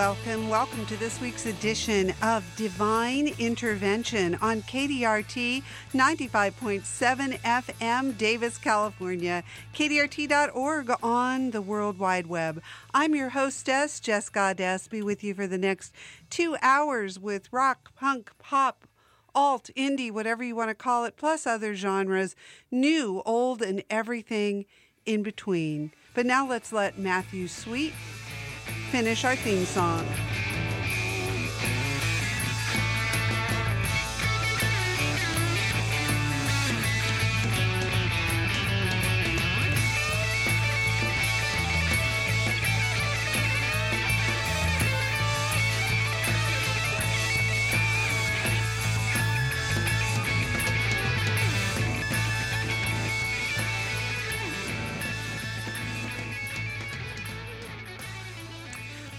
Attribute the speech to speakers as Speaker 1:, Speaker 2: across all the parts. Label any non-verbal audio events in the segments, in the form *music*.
Speaker 1: Welcome, welcome to this week's edition of Divine Intervention on KDRT 95.7 FM, Davis, California, KDRT.org on the World Wide Web. I'm your hostess, Jess Goddess, be with you for the next two hours with rock, punk, pop, alt, indie, whatever you want to call it, plus other genres, new, old, and everything in between. But now let's let Matthew Sweet finish our theme song.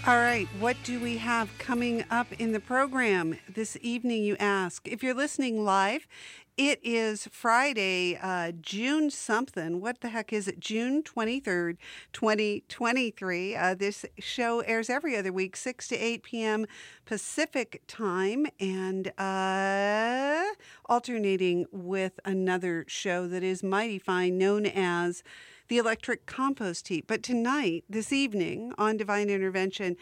Speaker 1: All right, what do we have coming up in the program this evening, you ask? If you're listening live, it is Friday, uh, June something. What the heck is it? June 23rd, 2023. Uh, this show airs every other week, 6 to 8 p.m. Pacific time, and uh, alternating with another show that is mighty fine, known as the electric compost heap. But tonight, this evening on Divine Intervention,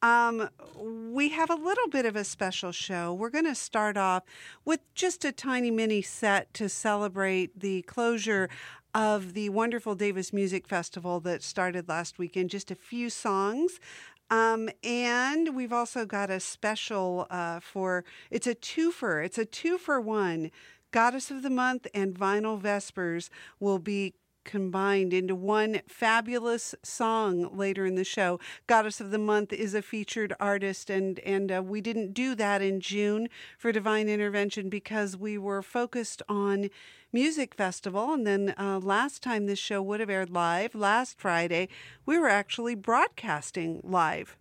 Speaker 1: um, we have a little bit of a special show. We're going to start off with just a tiny mini set to celebrate the closure of the wonderful Davis Music Festival that started last weekend. Just a few songs. Um, and we've also got a special uh, for it's a twofer. It's a two for one. Goddess of the Month and Vinyl Vespers will be combined into one fabulous song later in the show. Goddess of the Month is a featured artist, and and uh, we didn't do that in June for Divine Intervention because we were focused on music festival. And then uh, last time this show would have aired live, last Friday, we were actually broadcasting live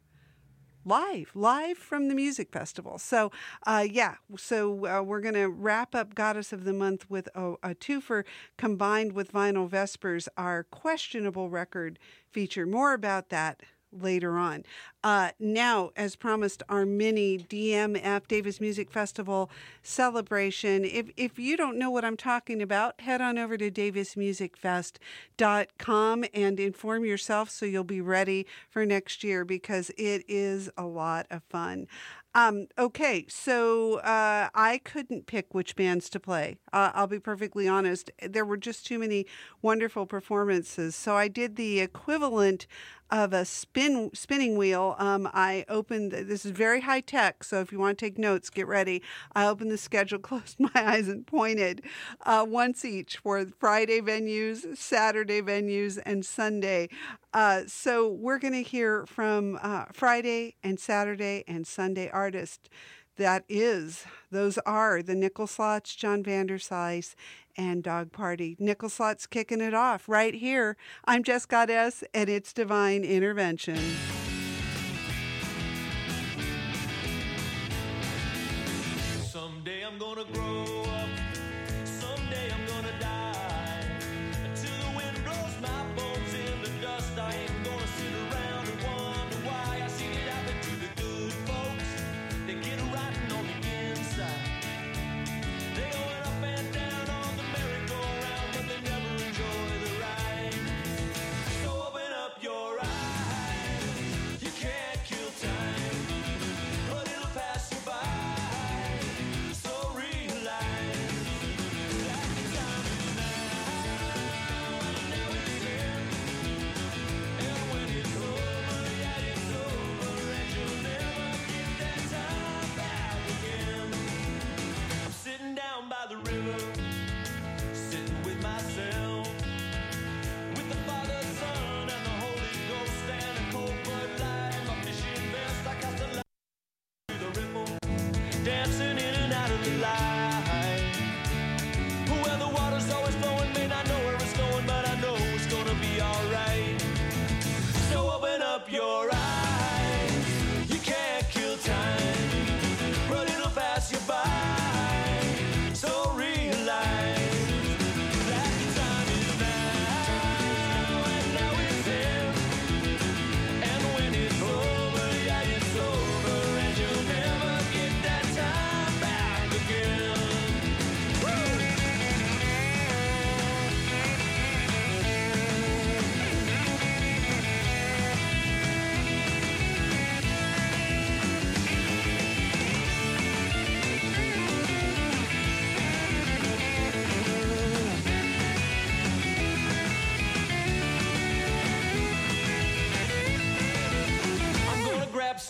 Speaker 1: live, live from the music festival. So, uh, yeah, so uh, we're going to wrap up Goddess of the Month with a, a twofer combined with Vinyl Vespers, our questionable record feature. More about that later on. Uh, now, as promised, our mini DMF Davis Music Festival celebration. If, if you don't know what I'm talking about, head on over to davismusicfest.com and inform yourself so you'll be ready for next year because it is a lot of fun. Um, okay, so uh, I couldn't pick which bands to play. Uh, I'll be perfectly honest. There were just too many wonderful performances. So I did the equivalent of a spin spinning wheel. Um, I opened. This is very high tech, so if you want to take notes, get ready. I opened the schedule, *laughs* closed my eyes, and pointed uh, once each for Friday venues, Saturday venues, and Sunday. Uh, so we're going to hear from uh, Friday and Saturday and Sunday artists. That is, those are the Nickel Slots, John Vanderslice, and Dog Party. Nickel Slots kicking it off right here. I'm Jess Goddess, and it's Divine Intervention.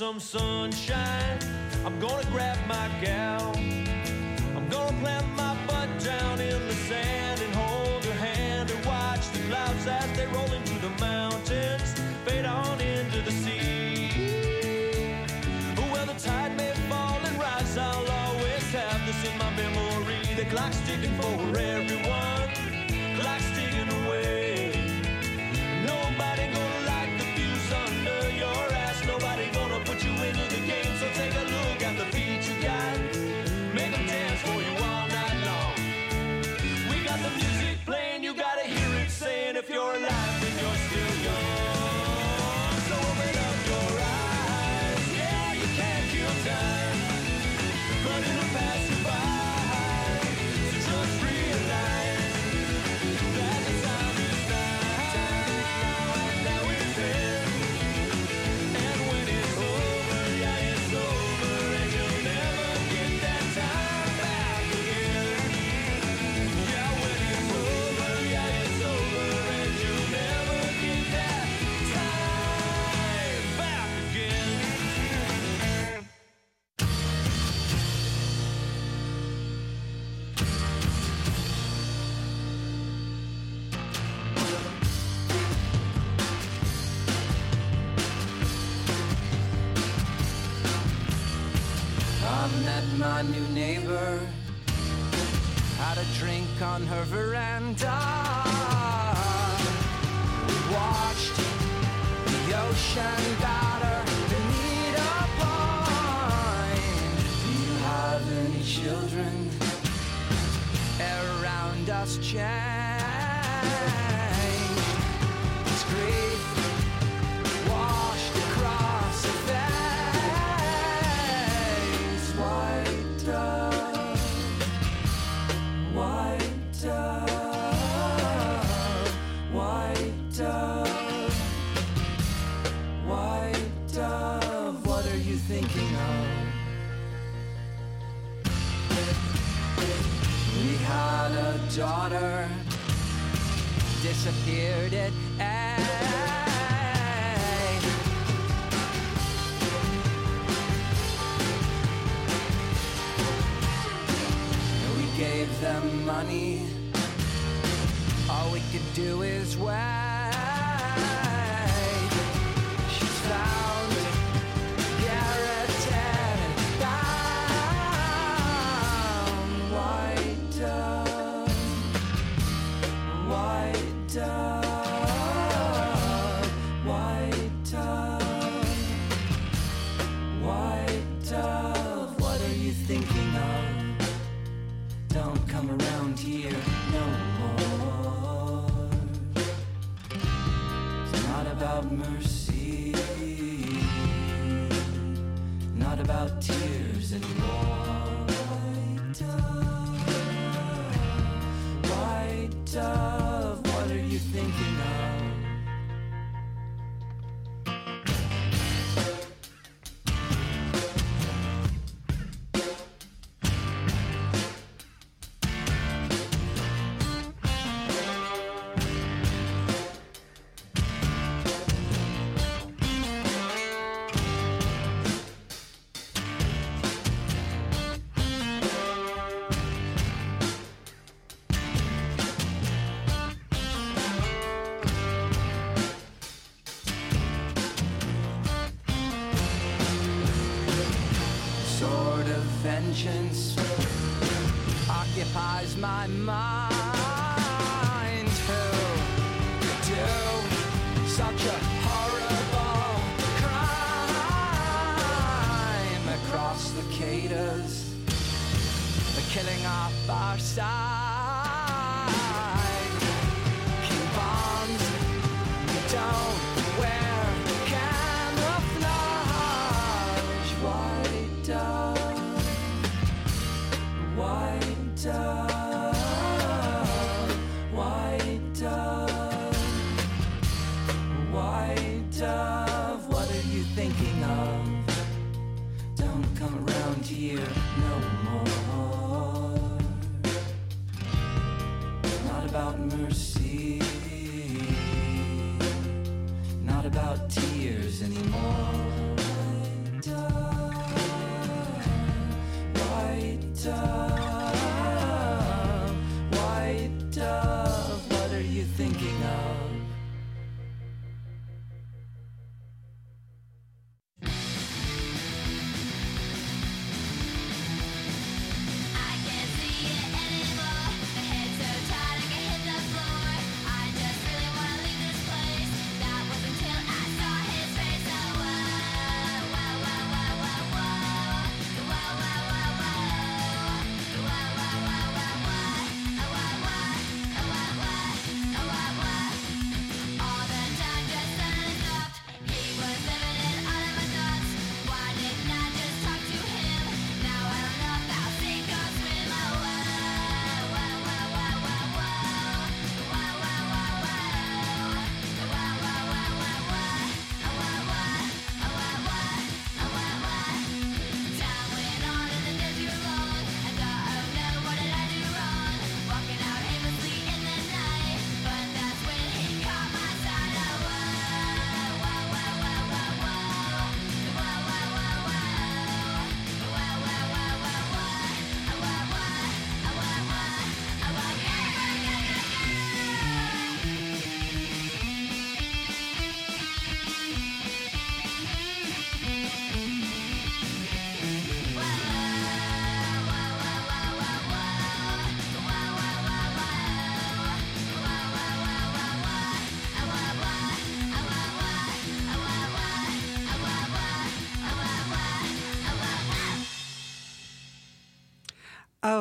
Speaker 2: Some sunshine. I'm gonna grab my my
Speaker 3: new neighbor. Had a drink on her veranda. We watched the ocean batter beneath a pine. Do you have any children around us? Jen? daughter disappeared at. We gave them money. All we could do is wait. frontier no more. Not about mercy, not about tears anymore.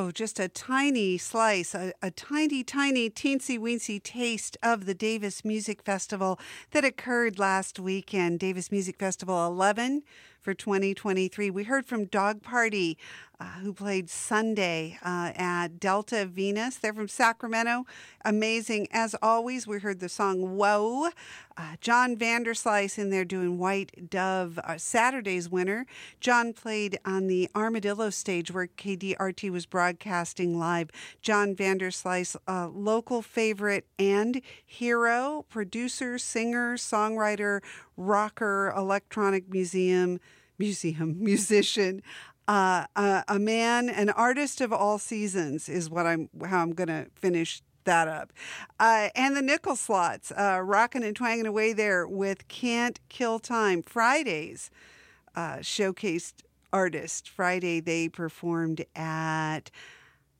Speaker 4: Oh,
Speaker 1: just a tiny slice, a, a tiny, tiny, teensy weensy taste of the Davis Music Festival that occurred last weekend. Davis Music Festival 11 for 2023. We heard from Dog Party, uh, who played Sunday uh, at Delta Venus. They're from Sacramento. Amazing. As always, we heard the song Whoa. Uh, John Vanderslice in there doing White Dove, uh, Saturday's winner. John played on the Armadillo stage where KDRT was broadcasting live. John Vanderslice, local favorite and hero, producer, singer, songwriter, rocker, electronic museum, museum, *laughs* musician. Uh, a, a man, an artist of all seasons, is what I'm how I'm going to finish that up. Uh, and the nickel slots, uh, rocking and twanging away there with Can't Kill Time. Fridays uh, showcased artist. Friday they performed at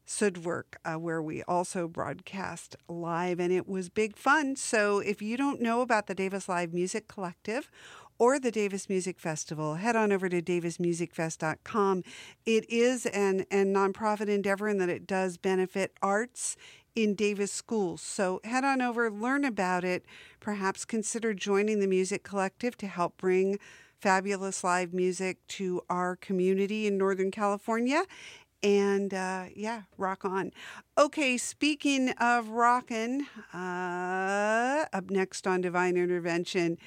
Speaker 1: Sudwerk, uh, where we also broadcast live, and it was big fun. So if you don't know about the Davis Live Music Collective, or the Davis Music Festival, head on over to davismusicfest.com. It is an, an nonprofit endeavor in that it does benefit arts in Davis schools. So head on over, learn about it, perhaps consider joining the music collective to help bring fabulous live music to our community in Northern California. And uh, yeah, rock on. Okay, speaking of rockin', uh, up next on Divine Intervention,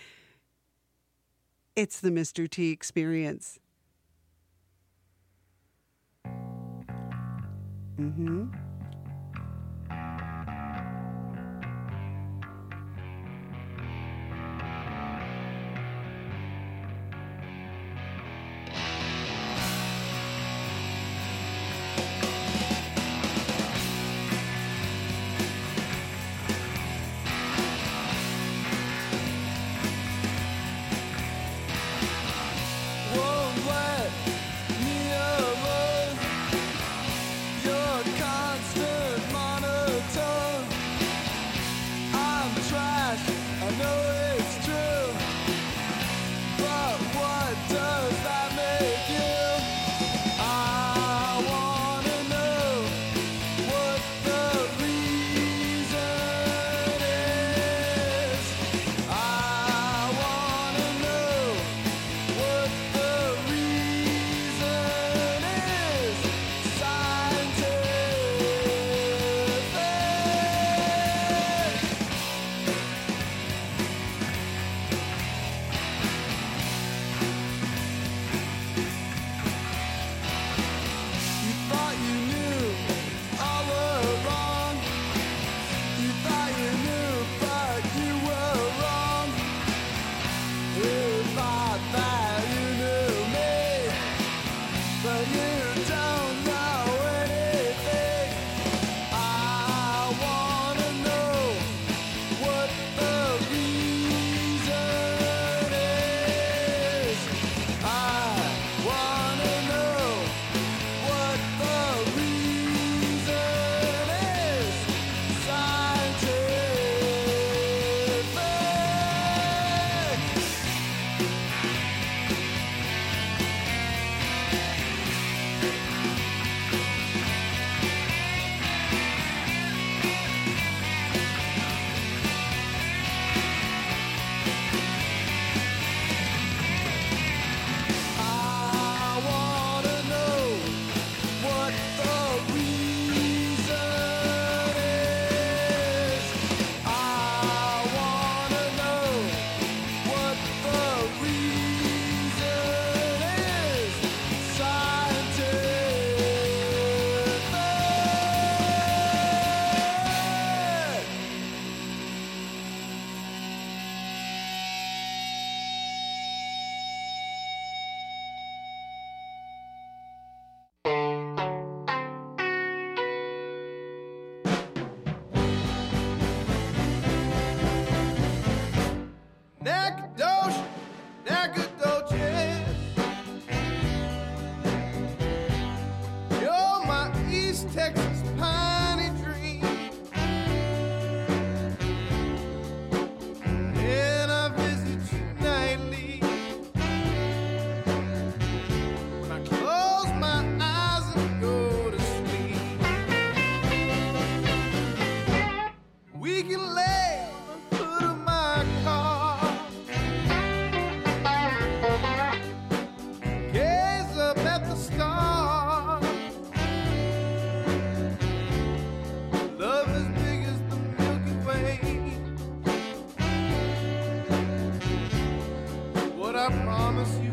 Speaker 1: it's the Mr. T experience. Mm-hmm.
Speaker 3: Won't I
Speaker 5: promise
Speaker 6: you.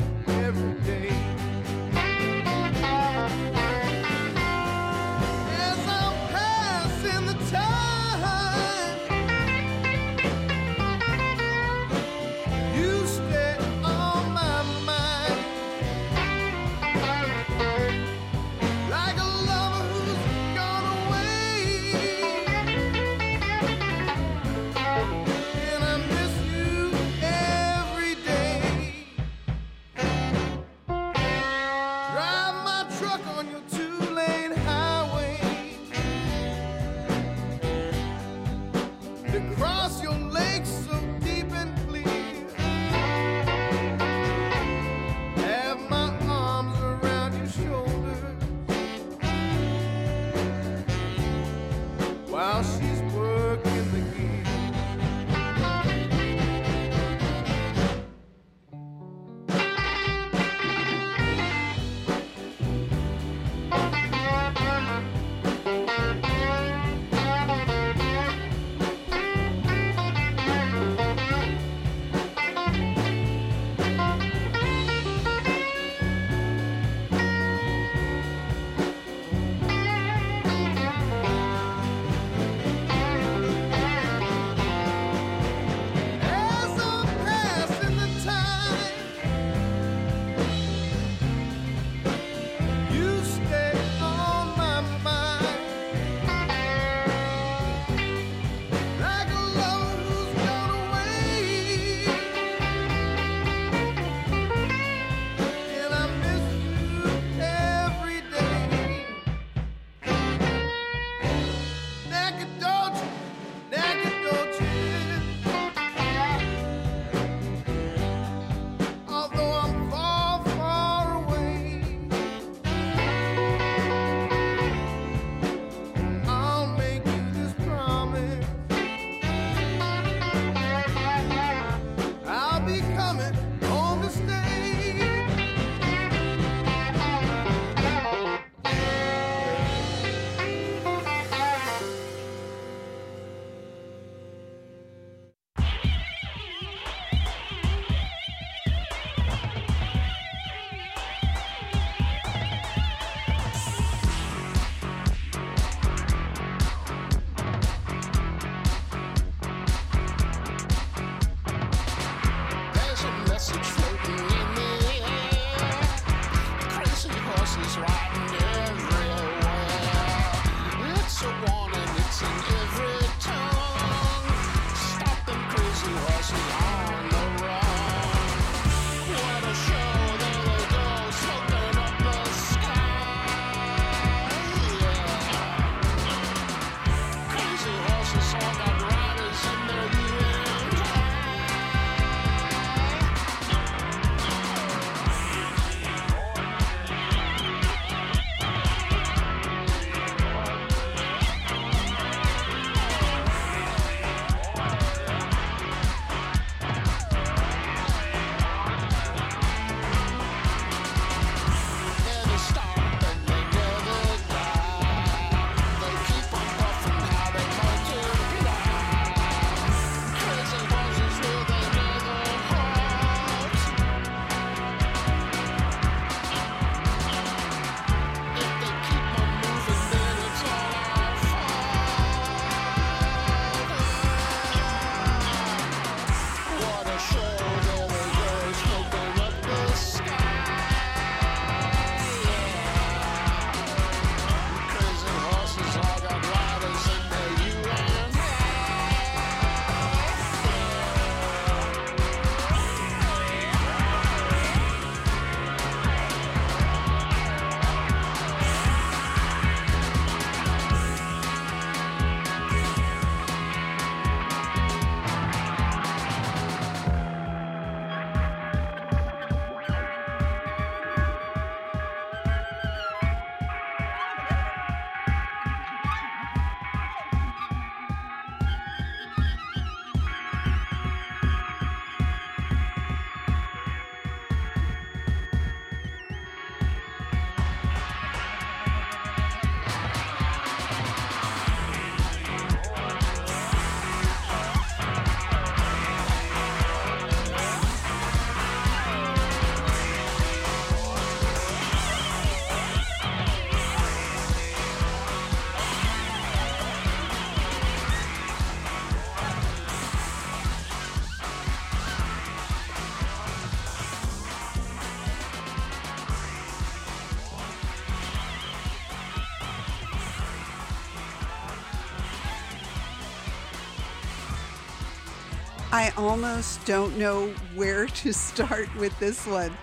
Speaker 1: I almost don't know where to start with this one.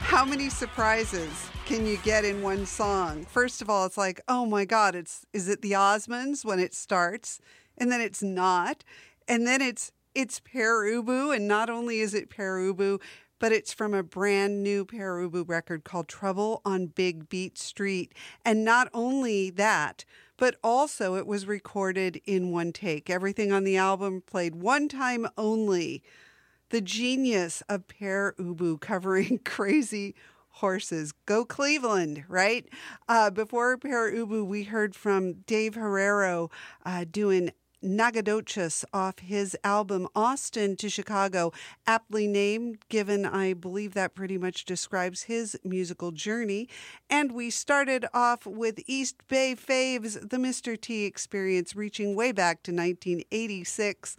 Speaker 1: how many surprises can you get in one song? First of all, it's like, oh my God, it's is it the Osmonds when it starts, and then it's not, and then it's it's Pere Ubu, and not only is it Pere Ubu, but it's from a brand new Pere Ubu record called Trouble on Big Beat Street, and not only that. But also, it was recorded in one take. Everything on the album played one time only the genius of Pere Ubu covering *laughs* crazy horses. Go Cleveland, right? Uh, before Pere Ubu, we heard from Dave Herrero uh, doing Nacogdoches off his album Austin to Chicago, aptly named, given I believe that pretty much describes his musical journey. And we started off with East Bay Faves, the Mr. T experience, reaching way back to 1986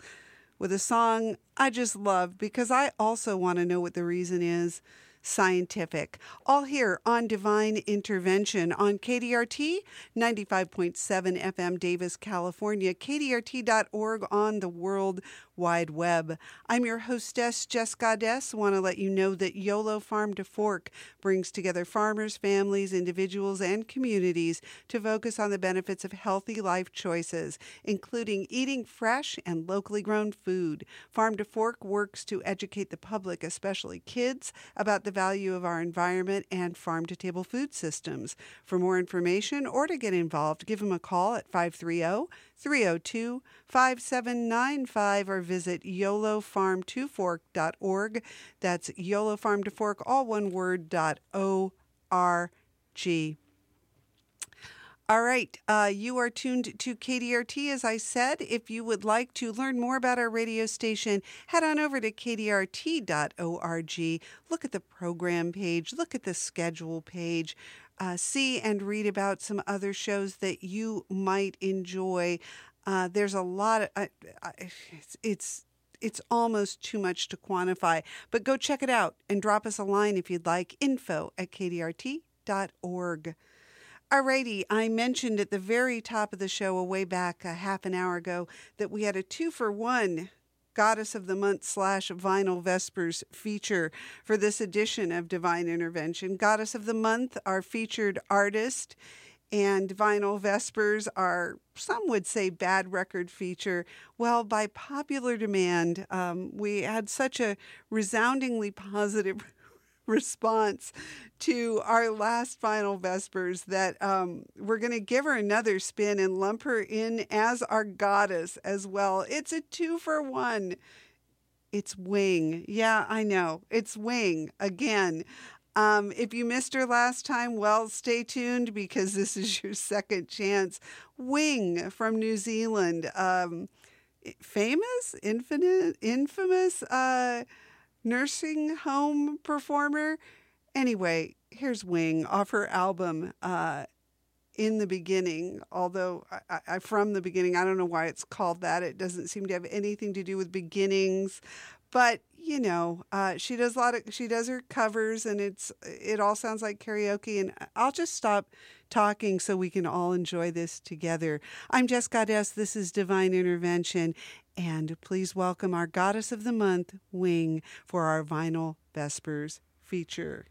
Speaker 1: with a song I just love because I also want to know what the reason is scientific. All here on Divine Intervention on KDRT 95.7 FM Davis, California, KDRT.org on the World Wide Web. I'm your hostess, Jess Goddess. Want to let you know that YOLO Farm to Fork brings together farmers, families, individuals, and communities to focus on the benefits of healthy life choices, including eating fresh and locally grown food. Farm to Fork works to educate the public, especially kids, about the value of our environment and farm to table food systems. For more information or to get involved, give them a call at 530 302 5795 or visit yolofarm2fork.org. That's yolofarm to fork, all one word, dot O-R-G. All right, uh, you are tuned to KDRT. As I said, if you would like to learn more about our radio station, head on over to kdrt.org. Look at the program page, look at the schedule page, uh, see and read about some other shows that you might enjoy. Uh, there's a lot of uh, uh, it's, it's it's almost too much to quantify, but go check it out and drop us a line if you'd like. Info at kdrt.org. Alrighty, I mentioned at the very top of the show, a way back a half an hour ago, that we had a two for one Goddess of the Month slash Vinyl Vespers feature for this edition of Divine Intervention. Goddess of the Month, our featured artist, and Vinyl Vespers, our some would say bad record feature. Well, by popular demand, um, we had such a resoundingly positive *laughs* response to our last Vinyl Vespers that um, we're going to give her another spin and lump her in as our goddess as well. It's a two for one. It's Wing. Yeah, I know. It's Wing again. Um, if you missed her last time, well, stay tuned because this is your *laughs* second chance. Wing from New Zealand. Um, famous, infinite, infamous uh, nursing home performer. Anyway, here's Wing off her album uh, in the beginning. Although I, I, from the beginning, I don't know why it's called that. It doesn't seem to have anything to do with beginnings, but you know, uh, she does a lot of she does her covers, and it's it all sounds like karaoke. And I'll just stop talking so we can all enjoy this together. I'm Jess Goddess. This is Divine Intervention, and please welcome our Goddess of the Month, Wing, for our Vinyl Vespers feature.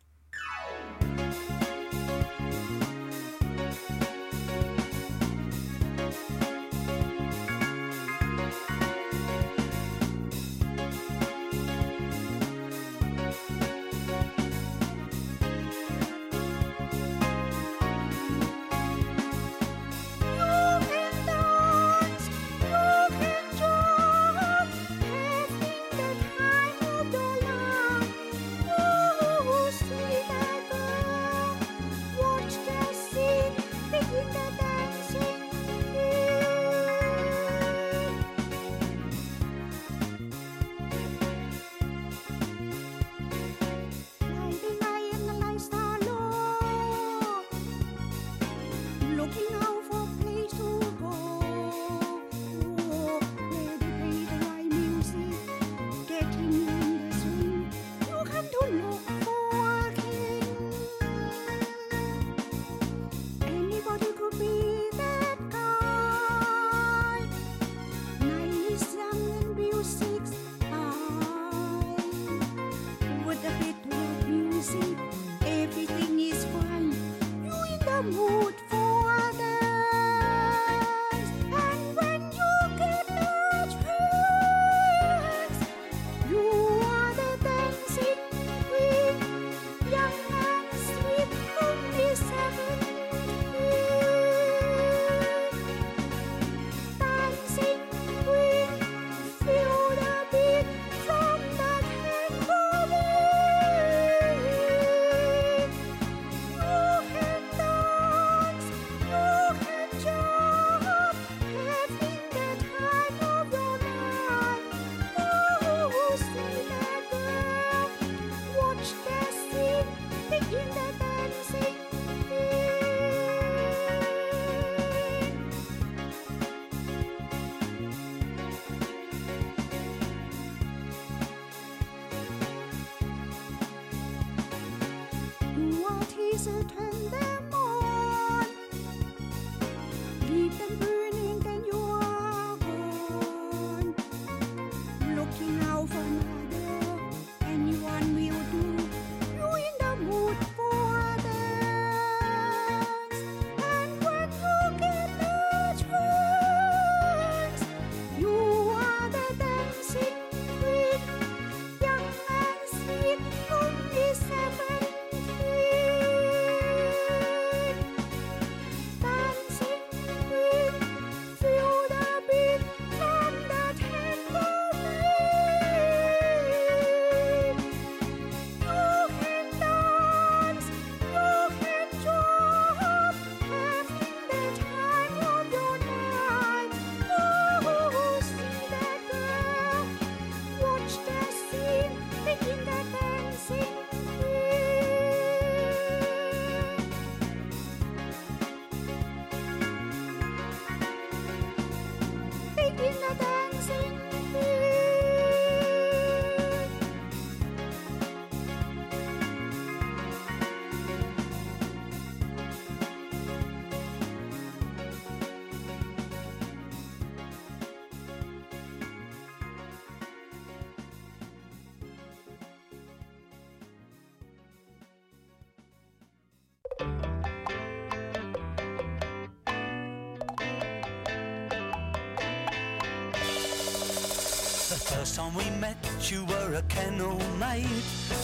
Speaker 4: Last time
Speaker 7: we met, you were a kennel maid.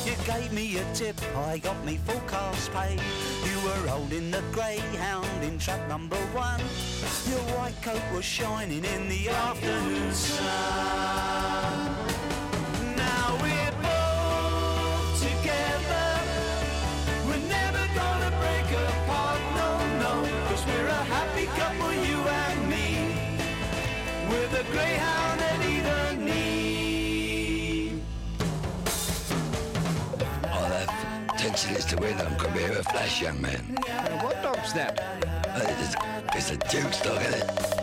Speaker 7: You gave me a tip, I got me full cast paid. You were holding the greyhound in trap number one. Your white coat was shining in the afternoon sun. Now we're both together. We're never gonna break apart, no, no. we we're a happy couple, you and me. We're the greyhound. That's the
Speaker 3: way that I'm coming here with flash, young man.
Speaker 8: What dog's that?
Speaker 3: Uh, it's, it's a Duke's dog, isn't it?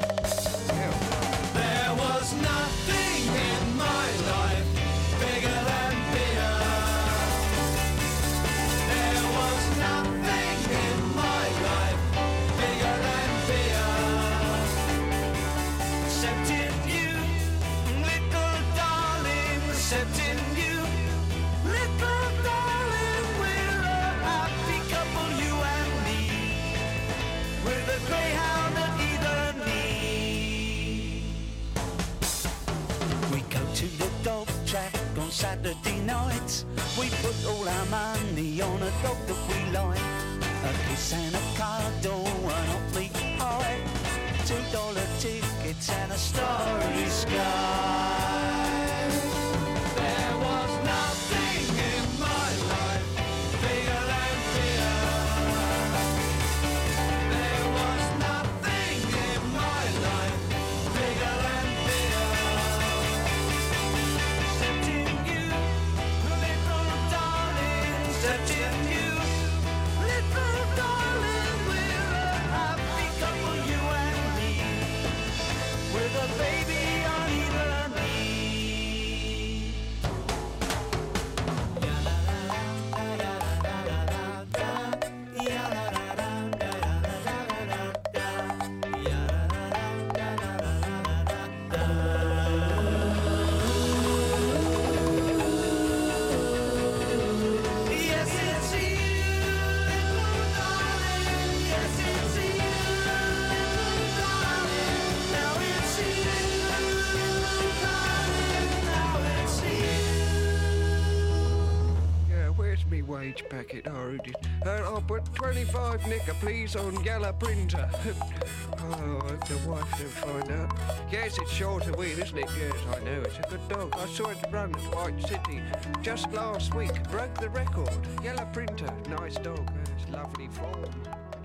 Speaker 9: Put
Speaker 5: 25 knicker, please, on yellow printer. *laughs* oh, the wife don't find out. Yes, it's short of weed, isn't it? Yes, I know. It's a good dog. I saw it run at White City just last week. Broke the record. Yellow printer. Nice dog. It's lovely form.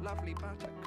Speaker 5: Lovely buttocks.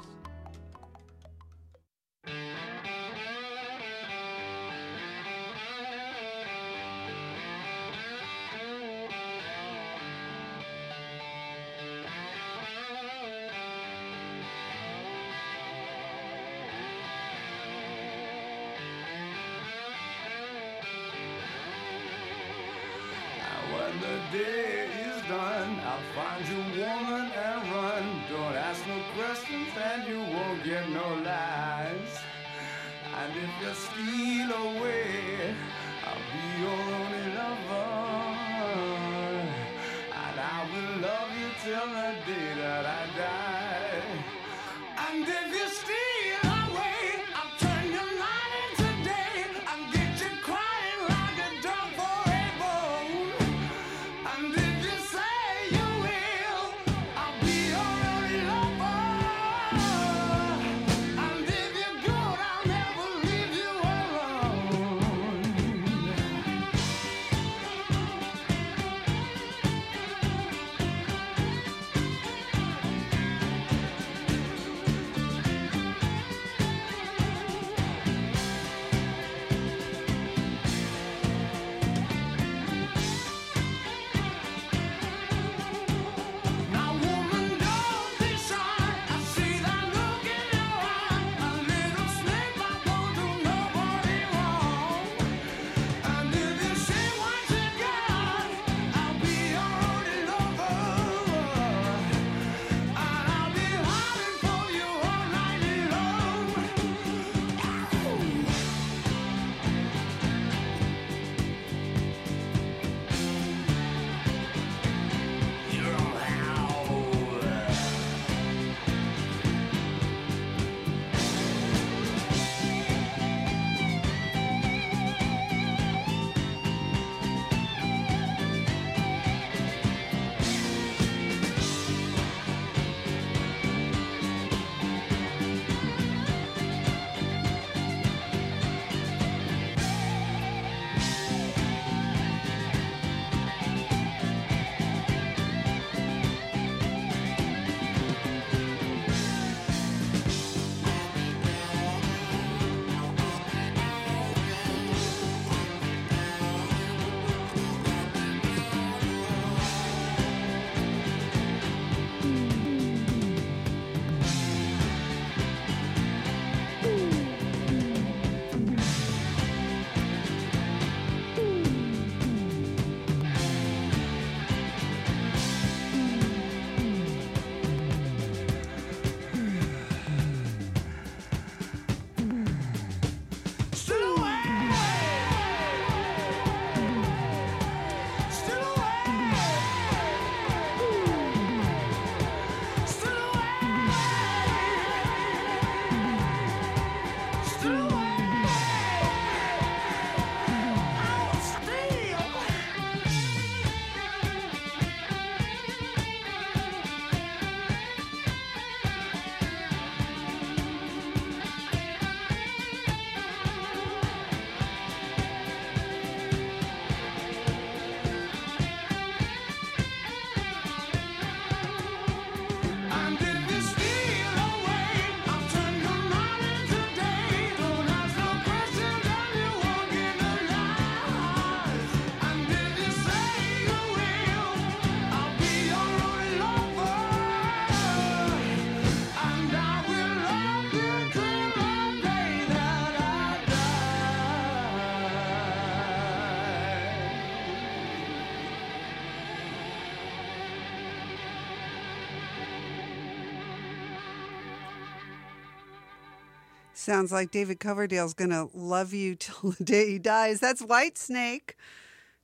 Speaker 1: Sounds like David Coverdale's gonna love you *laughs* till the day he dies. That's Whitesnake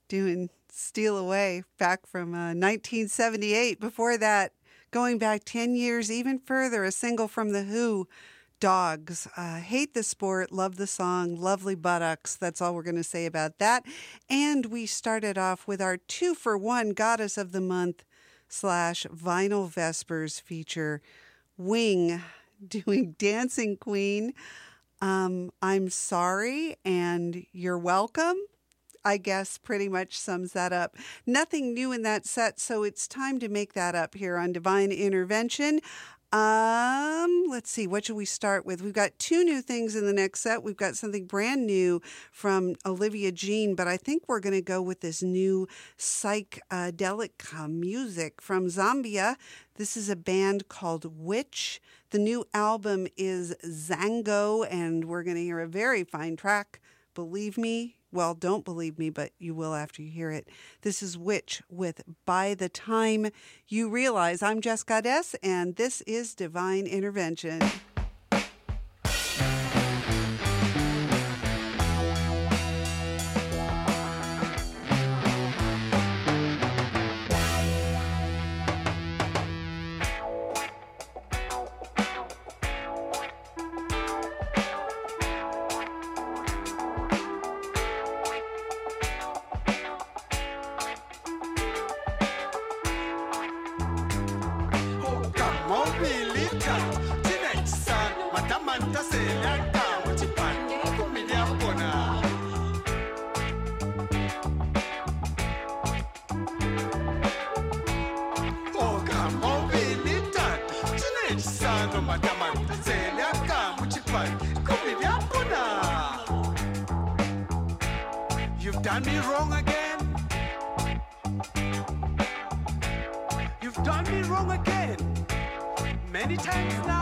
Speaker 1: doing Steal Away back from uh, 1978. Before that, going back 10 years, even further, a single from The Who, Dogs. Uh, hate the sport, love the song, lovely buttocks. That's all we're going to say about that. And we started off with our two for one Goddess of the Month slash vinyl vespers feature Wing *laughs* doing Dancing Queen. Um, I'm sorry and you're welcome. I guess pretty much sums that up. Nothing new in that set, so it's time to make that up here on Divine Intervention. Um, let's see, what should we start with? We've got two new things in the next set. We've got something brand new from Olivia Jean, but I think we're going to go with this new psychedelic uh, music from Zambia. This is a band called Witch. The new album is Zango, and we're going to hear a very fine track. Believe me, well, don't believe me, but you will after you hear it. This is Witch with By the Time You Realize. I'm Jess Goddess, and this is Divine Intervention.
Speaker 10: Done me wrong again. You've done me wrong again. Many times now.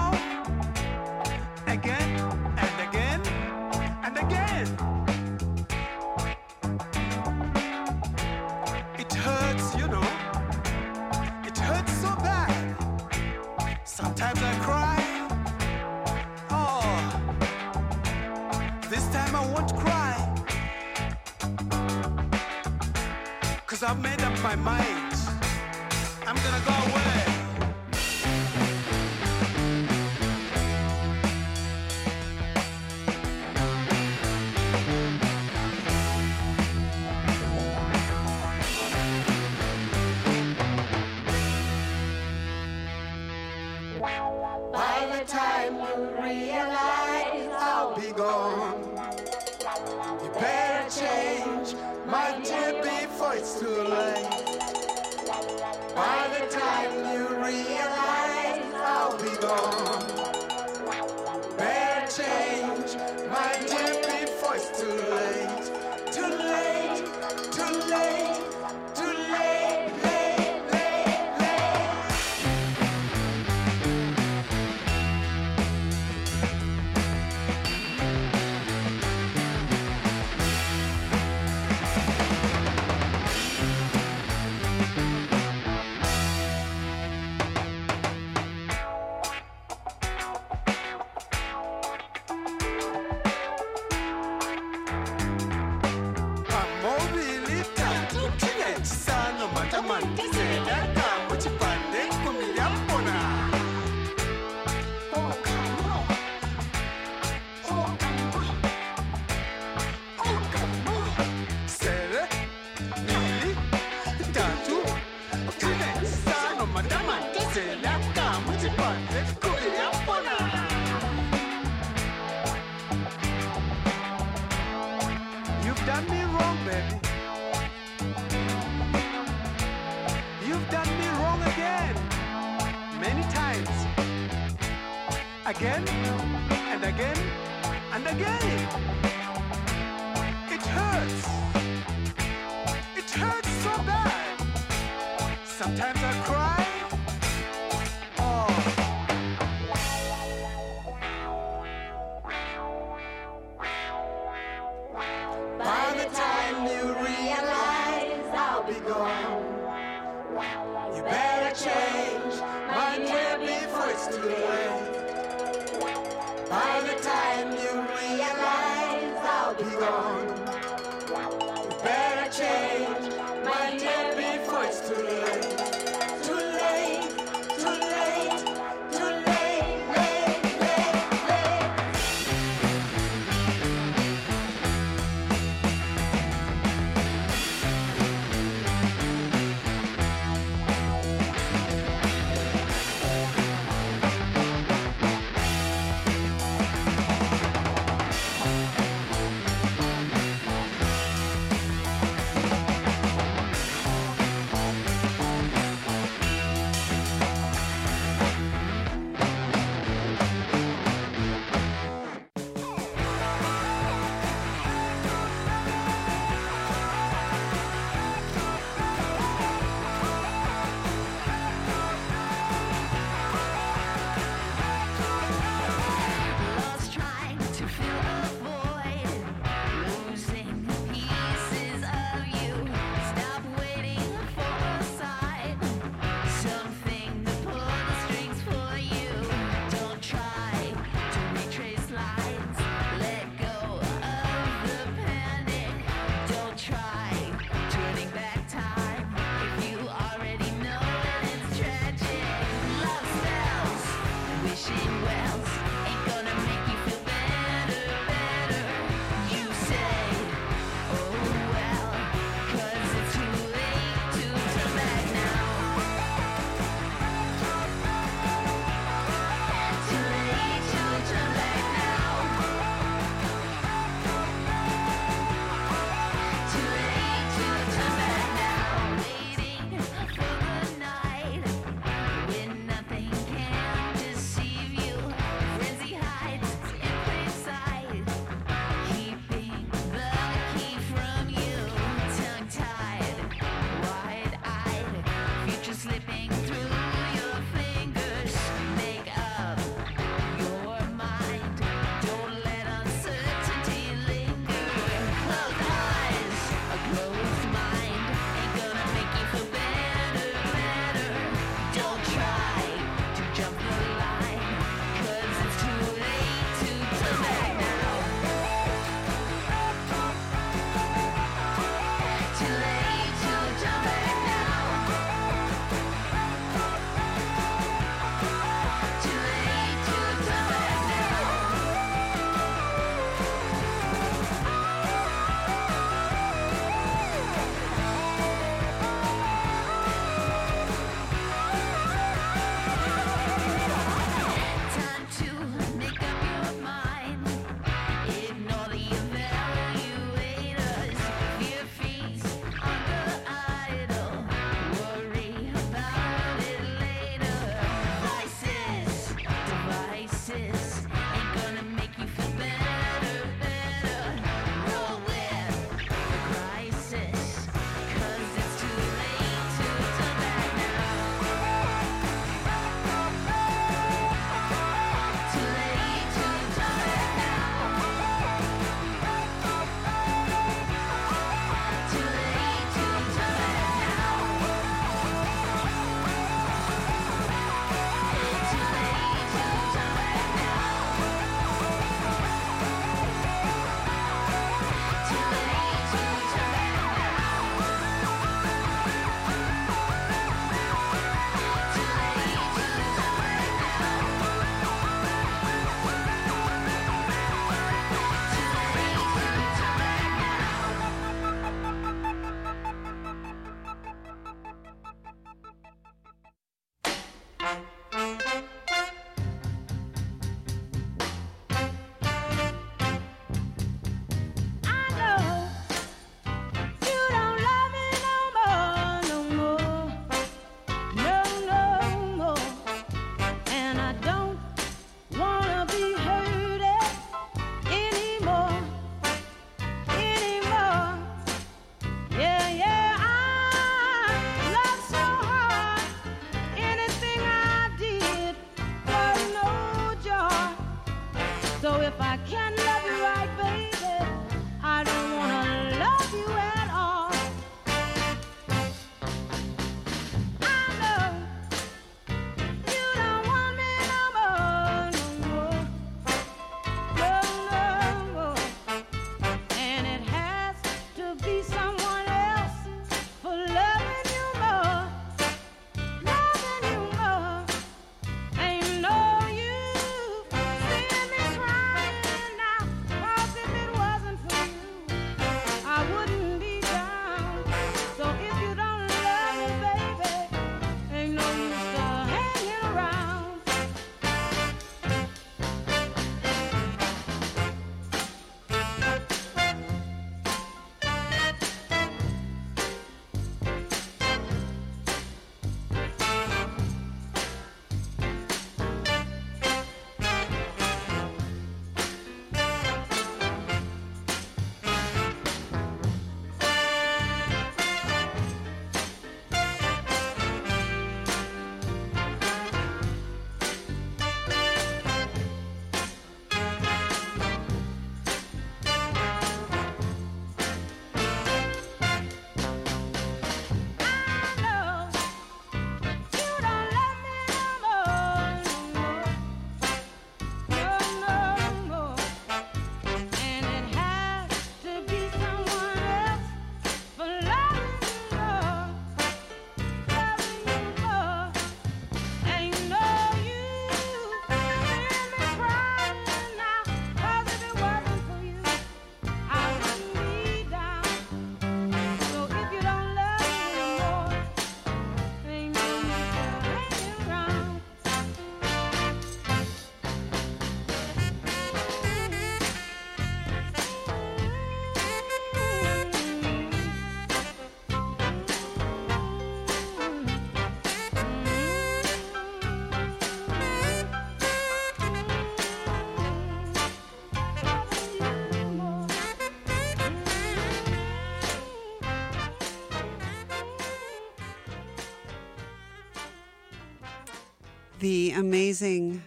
Speaker 10: The
Speaker 1: amazing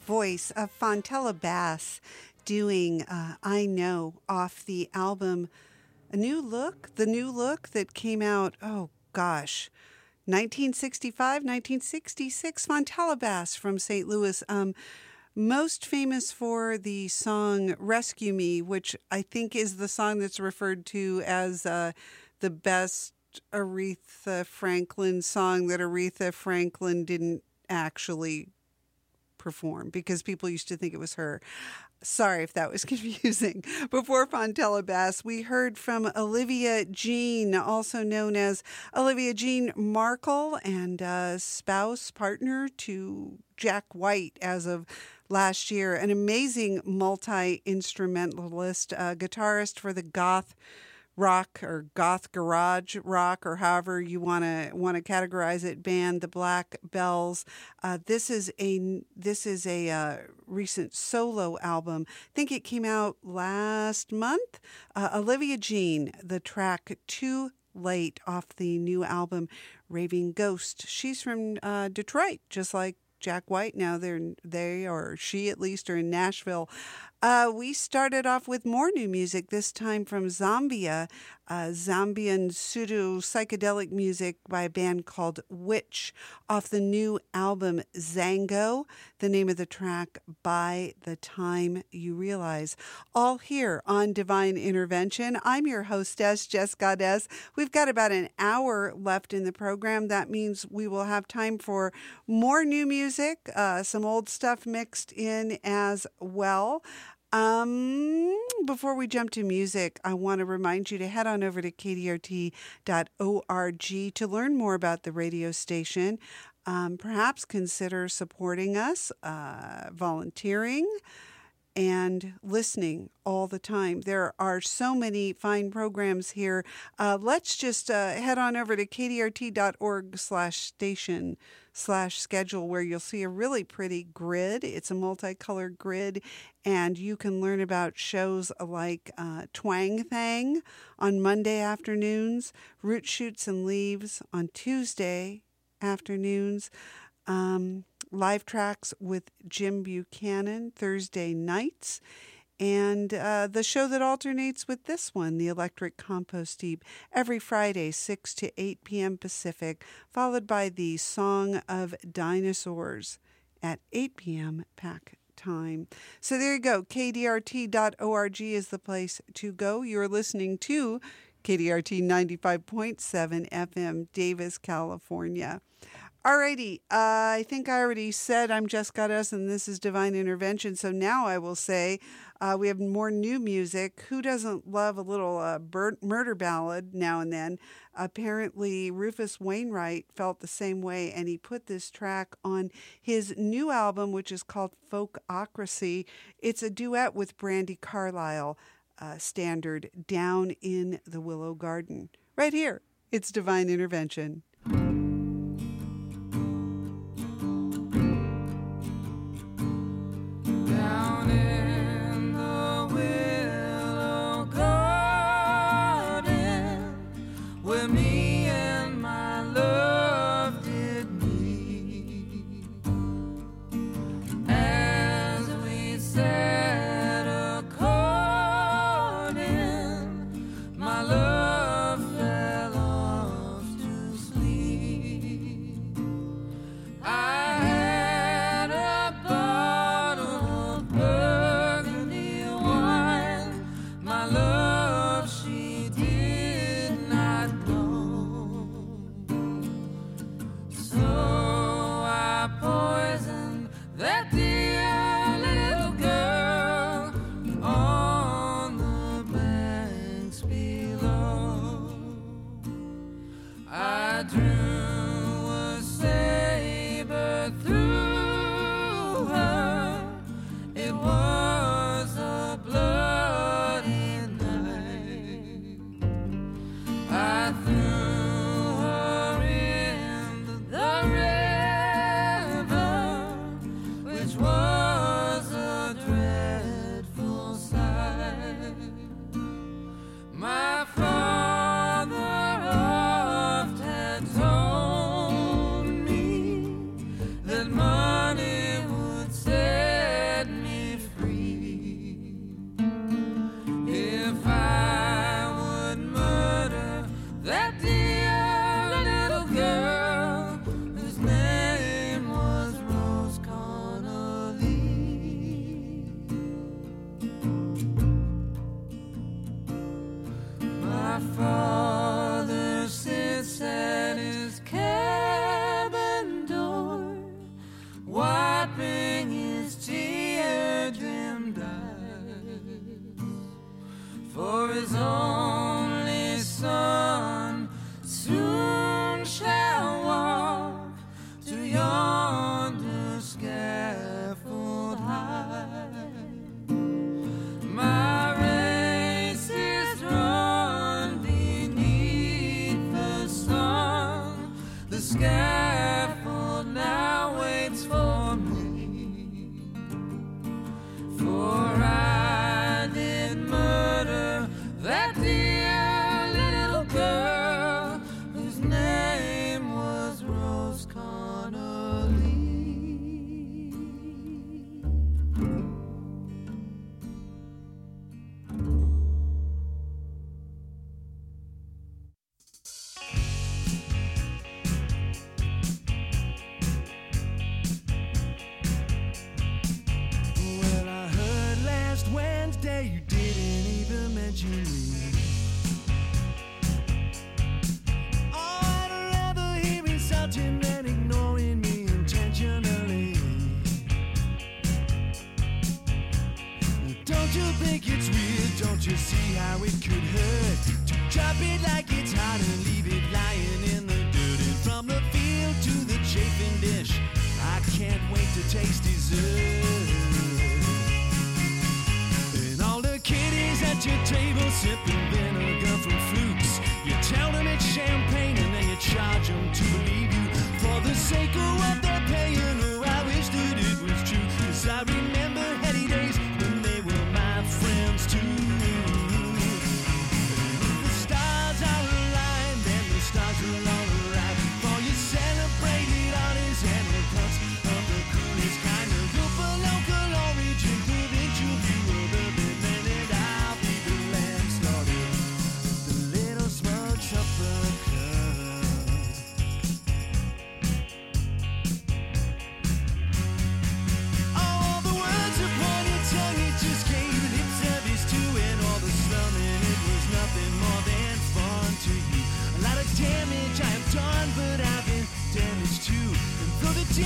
Speaker 1: voice of Fontella Bass doing uh, I Know off the album A New Look, the new look that came out, oh gosh, 1965, 1966. Fontella Bass from St. Louis. Um, most famous for the song Rescue Me, which I think is the song that's referred to as uh, the best Aretha Franklin song that Aretha Franklin didn't actually perform because people used to think it was her. Sorry if that was *laughs* confusing. Before Fontella Bass, we heard from Olivia Jean, also known as Olivia Jean Markle, and uh, spouse, partner to Jack White as of last year. An amazing multi instrumentalist, uh, guitarist for the goth rock or goth garage rock or however you want to want to categorize it band the black Belles uh, this is a this is a uh, recent solo album i think it came out last month uh, olivia jean the track too late off the new album raving ghost she's from uh, detroit just like Jack White. Now they're they or she at least are in Nashville. Uh, we started off with more new music, this time from Zambia, uh, Zambian pseudo psychedelic music by a band called Witch off the new album Zango. The name of the track, By the Time You Realize. All here on Divine Intervention. I'm your hostess, Jess Goddess. We've got about an hour left in the program. That means we will have time for more new music, uh, some old stuff mixed in as well. Um, before we jump to music, I want to remind you to head on over to kdrt.org to learn more about the radio station. Um, perhaps consider supporting us, uh, volunteering, and listening all the time. There are so many fine programs here. Uh, let's just uh, head on over to kdrt.org slash station slash schedule where you'll see a really pretty grid. It's a multicolored grid, and you can learn about shows like uh, Twang Thang on Monday afternoons, Root Shoots and Leaves on Tuesday afternoons. Um,
Speaker 5: live tracks with Jim Buchanan Thursday nights and uh, the show that alternates with this one, The Electric Compost Heap, every Friday, 6 to 8 p.m. Pacific, followed by the Song of Dinosaurs at 8 p.m. PAC time. So there you go. KDRT.org is the place to go. You're listening to KDRT 95.7 FM, Davis, California. Alrighty, uh, I think I already said I'm Jess Goddess and this is Divine Intervention. So now I will say uh, we have more new music. Who doesn't love a little uh, bur- murder ballad now and then? Apparently, Rufus Wainwright felt the same way and he put this track on his new album, which is called Folkocracy. It's a duet with Brandi Carlile, uh, standard Down in the Willow Garden. Right here, it's Divine Intervention.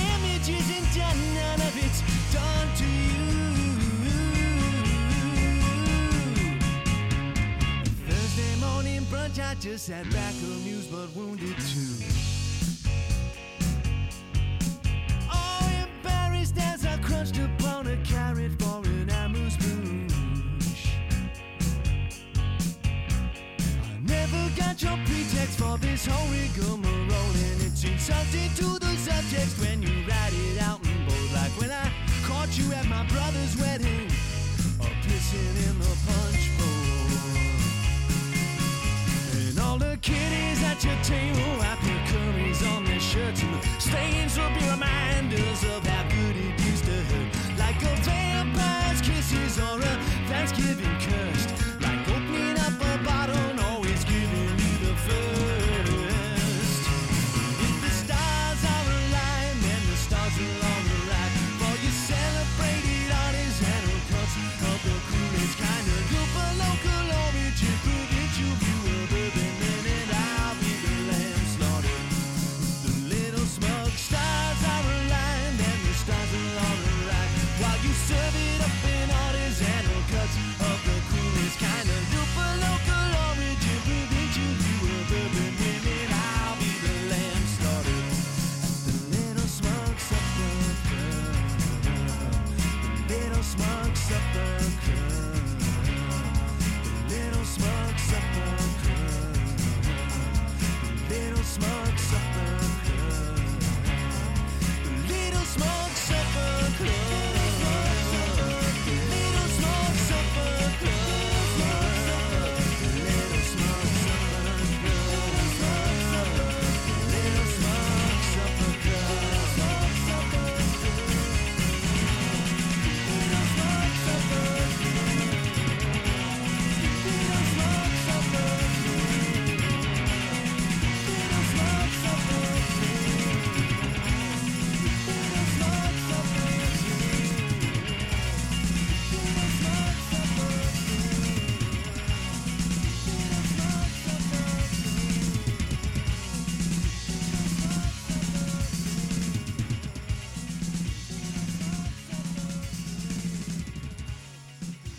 Speaker 11: damage isn't none of
Speaker 12: it's done to you. Thursday morning brunch, I
Speaker 7: just sat back amused but wounded too. Oh, embarrassed as I crunched upon a carrot for an amuse. I never got your pretext for this whole rigmarole, and it's insulting to the subtext when you write it out in bold, like when I caught you at my brother's wedding, or pissing in the punch bowl. And all the kiddies at your table wipe your curries on their shirts, and the stains will be reminders of how good it used to hurt. Like a vampire's kisses or a Thanksgiving curse.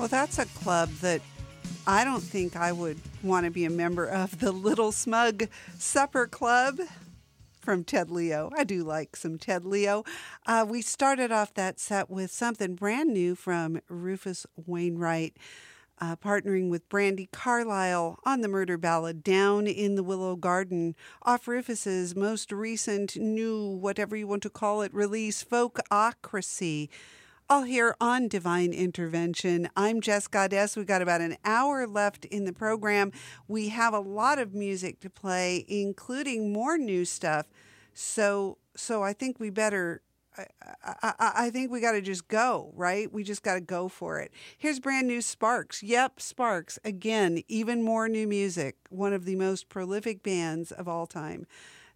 Speaker 1: Well, that's a club that I don't think I would want to be a member of. The Little Smug Supper Club from Ted Leo. I do like some Ted Leo. Uh, we started off that set with something brand new from Rufus Wainwright. Uh, partnering with Brandi Carlile on the murder ballad Down in the Willow Garden, off Rufus's most recent new, whatever you want to call it, release, Folkocracy. All here on Divine Intervention. I'm Jess Goddess. We've got about an hour left in the program. We have a lot of music to play, including more new stuff. So, so I think we better. I, I, I think we got to just go, right? We just got to go for it. Here's brand new Sparks. Yep, Sparks. Again, even more new music. One of the most prolific bands of all time.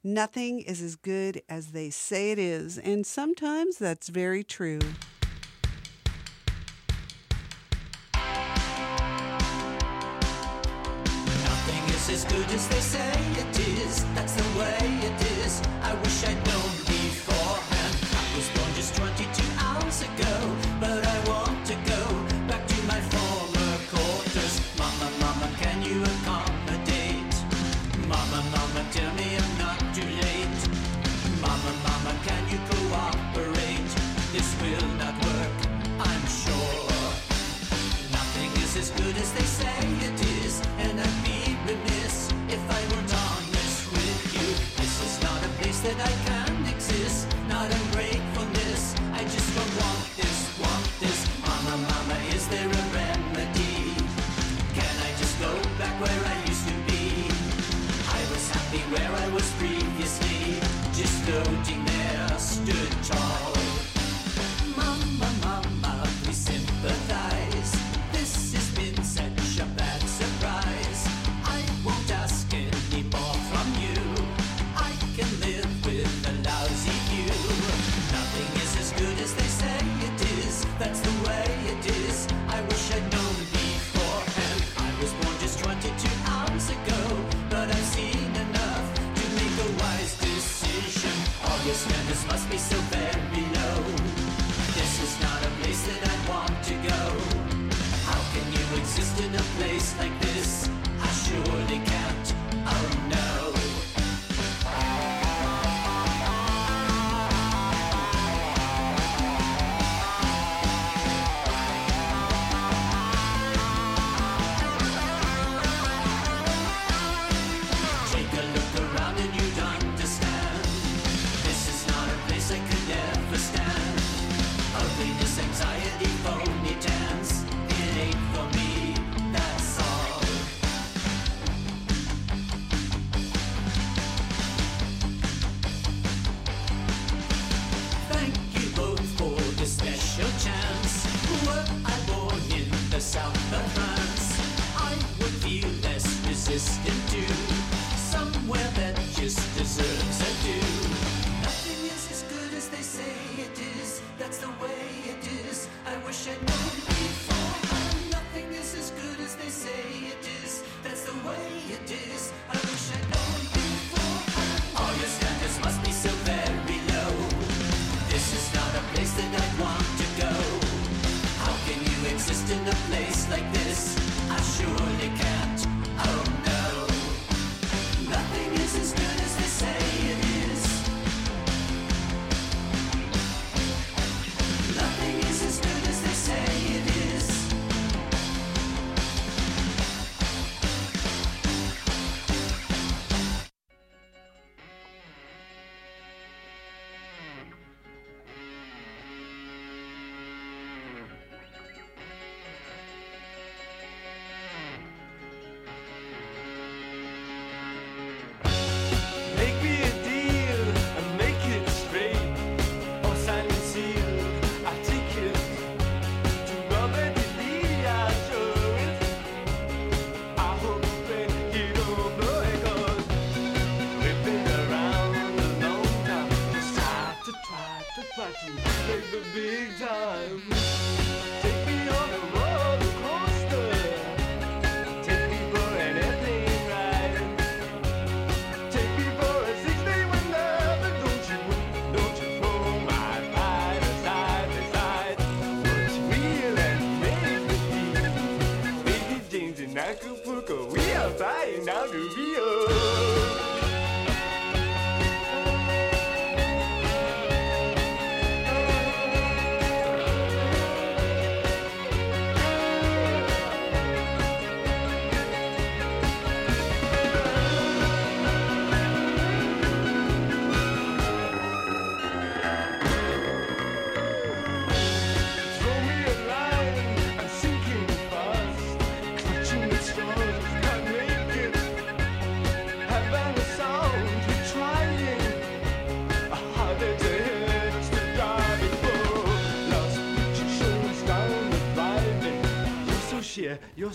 Speaker 1: Nothing is as good as they say it is, and sometimes that's very true.
Speaker 13: Good as they say it is. That's the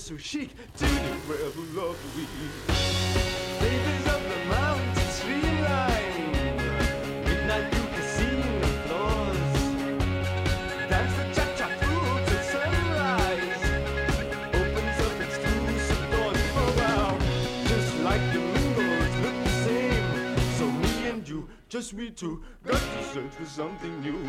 Speaker 14: so
Speaker 2: chic to the rebel of the week. Ladies of the mountain streamline. midnight you can see the floors. Dance the cha cha through till sunrise. Opens up exclusive doors for wow, just like the mingles look the same. So me and you, just we two, got to search for something new.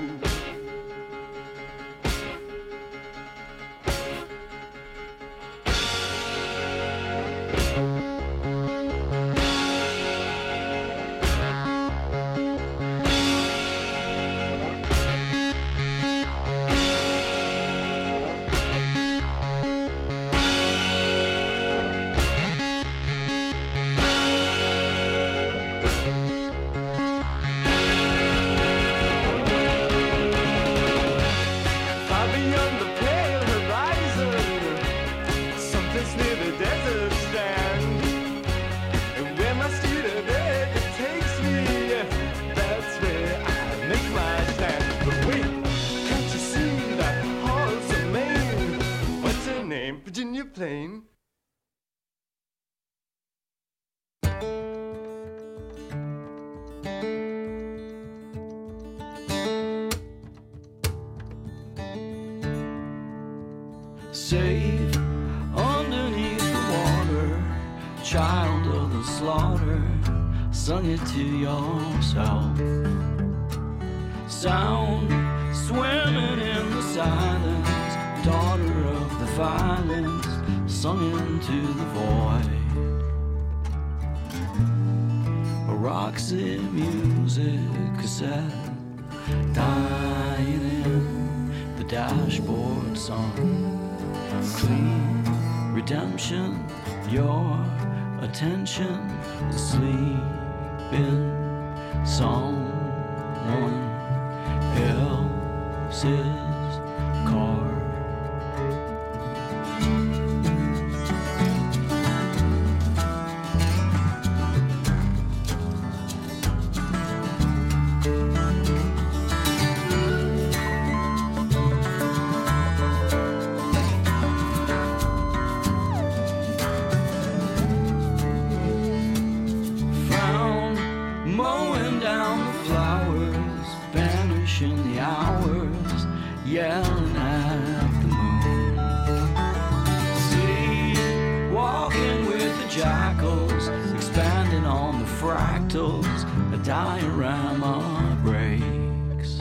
Speaker 3: attention, your attention, sleeping someone else's. Fractals, a diorama breaks.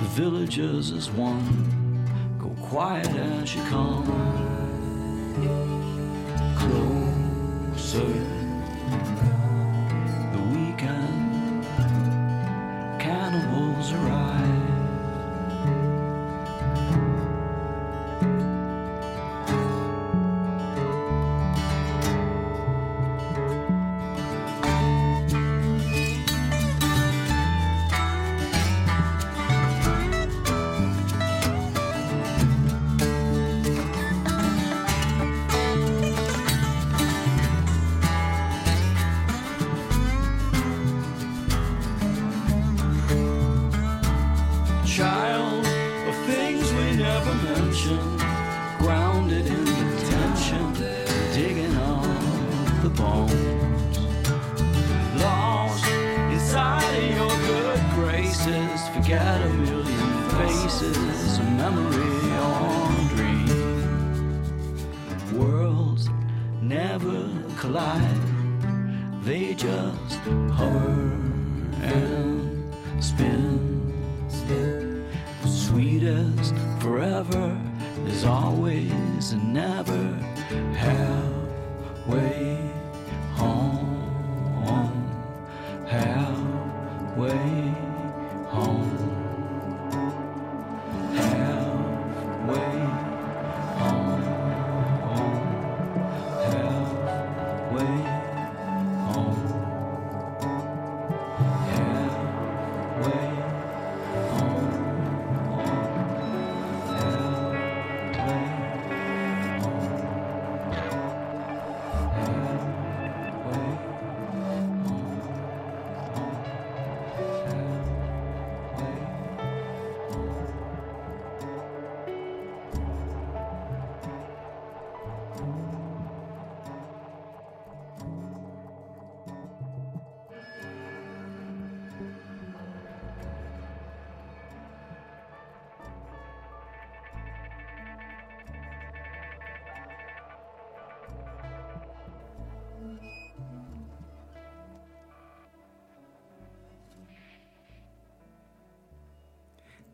Speaker 3: The villagers as one go quiet as you come closer.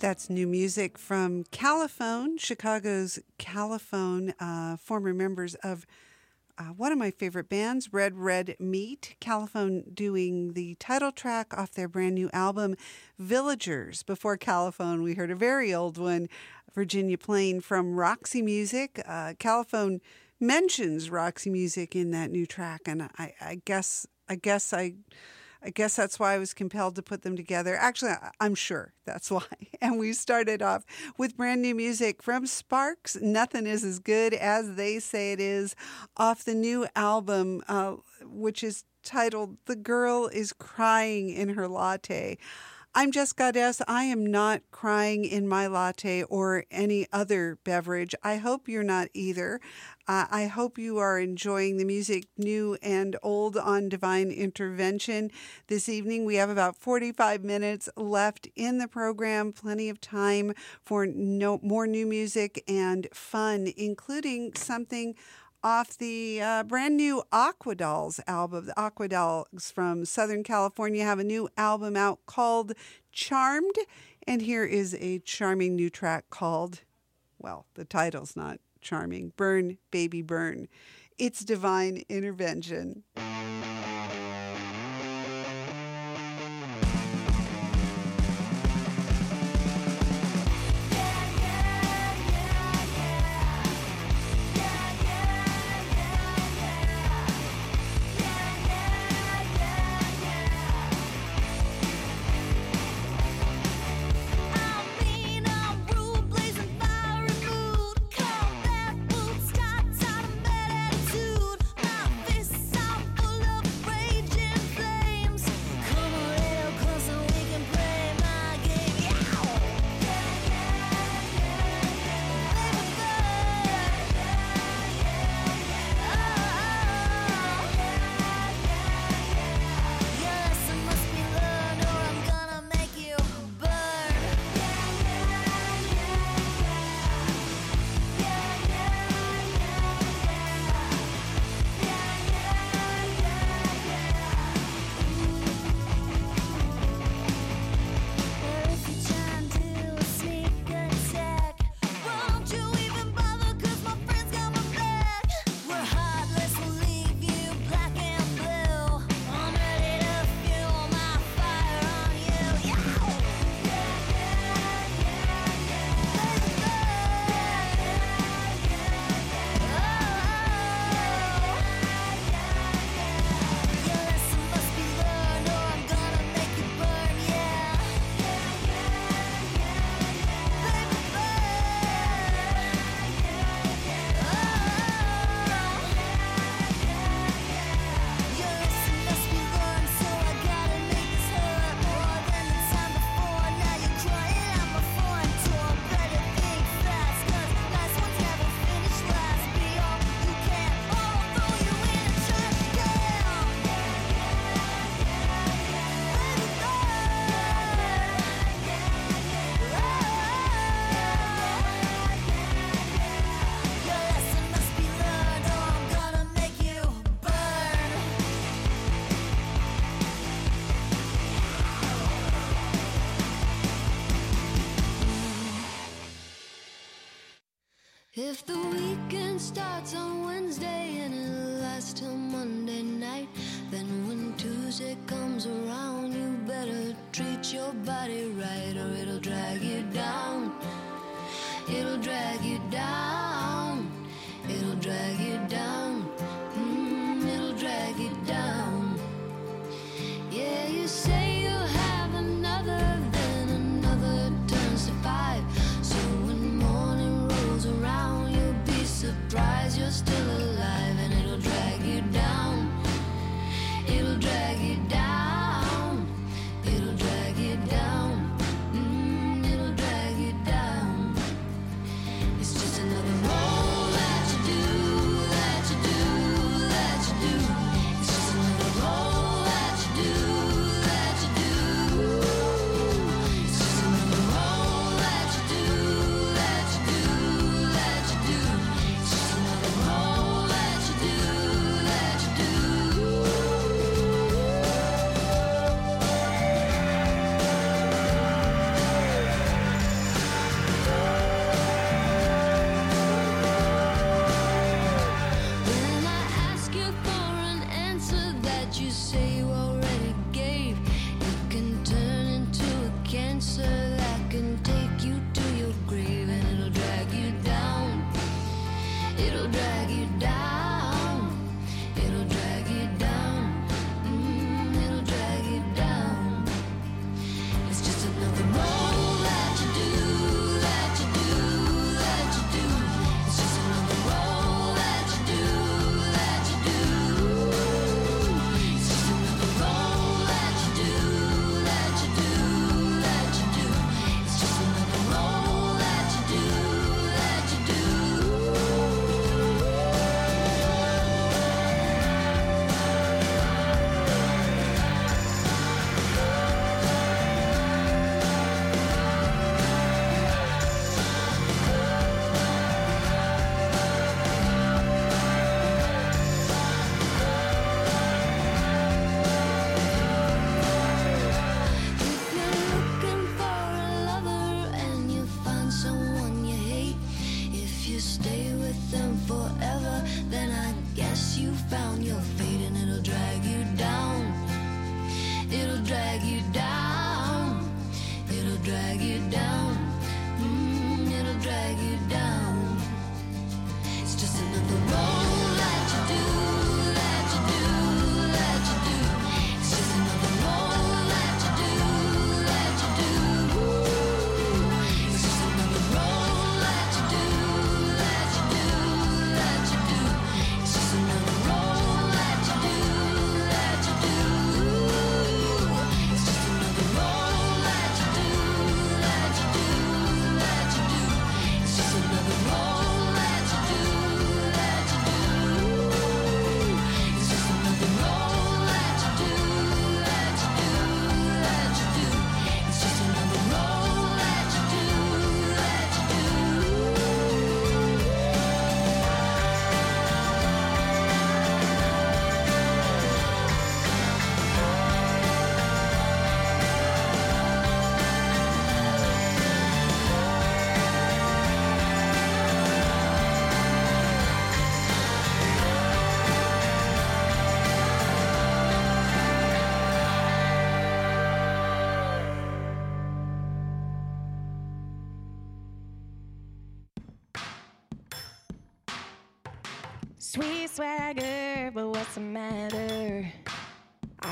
Speaker 1: That's new music from Califone, Chicago's Califone, uh, former members of uh, one of my favorite bands, Red Red Meat. Califone doing the title track off their brand new album, Villagers. Before Califone, we heard a very old one, Virginia Plain from Roxy Music. Uh, Califone mentions Roxy Music in that new track, and I, I guess I guess I I guess that's why I was compelled to put them together. Actually, I'm sure that's *laughs* why. And we started off with brand new music from Sparks. Nothing is as good as they say it is, off the new album, uh, which is titled "The Girl Is Crying in Her Latte." I'm Jess Goddess. I am not crying in my latte or any other beverage. I hope you're not either. Uh, I hope you are enjoying the music, new and old, on Divine Intervention. This evening, we have about 45 minutes left in the program, plenty of time for no, more new music and fun, including something off the uh, brand new Aquadolls album. The Aquadolls from Southern California have a new album out called Charmed. And here is a charming new track called, well, the title's not charming Burn, Baby Burn. It's Divine Intervention.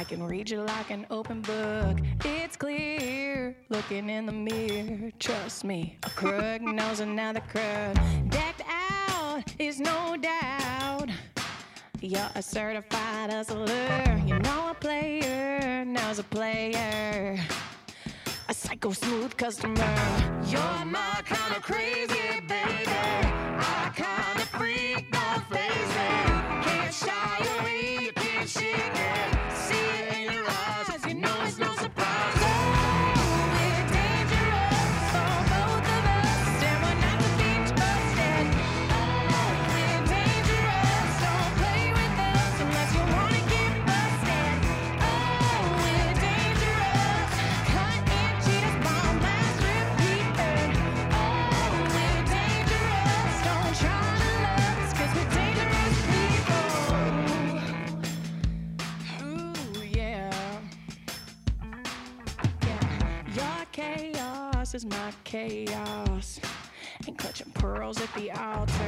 Speaker 15: can read you like an open book. It's clear, looking in the mirror. Trust me, a crook *laughs* knows another crook. Decked out is no doubt. You're a certified hustler. You know a player knows a player. A psycho smooth customer. You're my kind of crazy, baby. I kind of my chaos. And clutching pearls at the altar.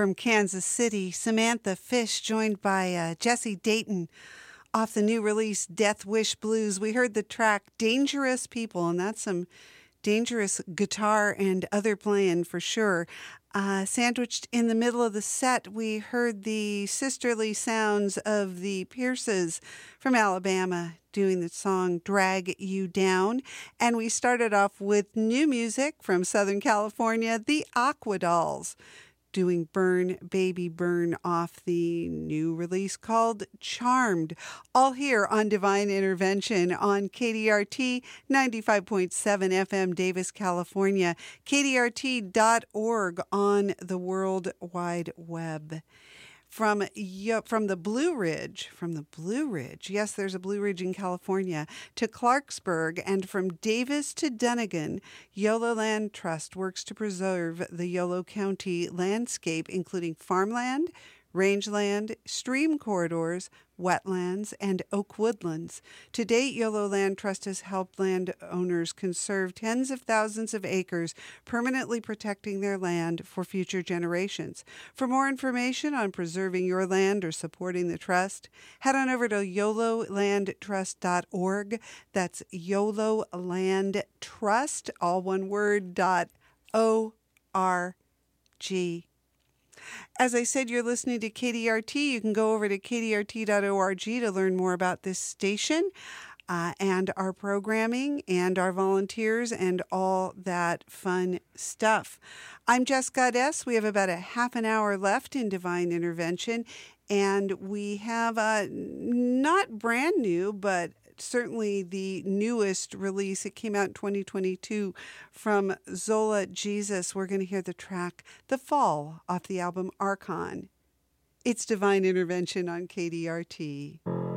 Speaker 1: From Kansas City, Samantha Fish, joined by uh, Jesse Dayton off the new release Death Wish Blues. We heard the track Dangerous People, and that's some dangerous guitar and other playing for sure. Uh, sandwiched in the middle of the set, we heard the sisterly sounds of the Pierces from Alabama doing the song Drag You Down. And we started off with new music from Southern California, the Aquadolls doing Burn Baby Burn off the new release called Charmed. All here on Divine Intervention on KDRT 95.7 FM, Davis, California, KDRT.org on the World Wide Web. From from the Blue Ridge, from the Blue Ridge, yes, there's a Blue Ridge in California, to Clarksburg, and from Davis to Dunnigan, Yolo Land Trust works to preserve the Yolo County landscape, including farmland, rangeland, stream corridors, wetlands, and oak woodlands. To date, YOLO Land Trust has helped landowners conserve tens of thousands of acres, permanently protecting their land for future generations. For more information on preserving your land or supporting the trust, head on over to yololandtrust.org. That's YOLO Land Trust, all one word, dot O R G. As I said, you're listening to KDRT. You can go over to kdrt.org to learn more about this station uh, and our programming and our volunteers and all that fun stuff. I'm Jess Goddess. We have about a half an hour left in Divine Intervention, and we have a not brand new, but certainly the newest release. It came out in 2022 from Zola Jesus. We're going to hear the track The Fall off the album Archon. It's Divine Intervention on KDRT.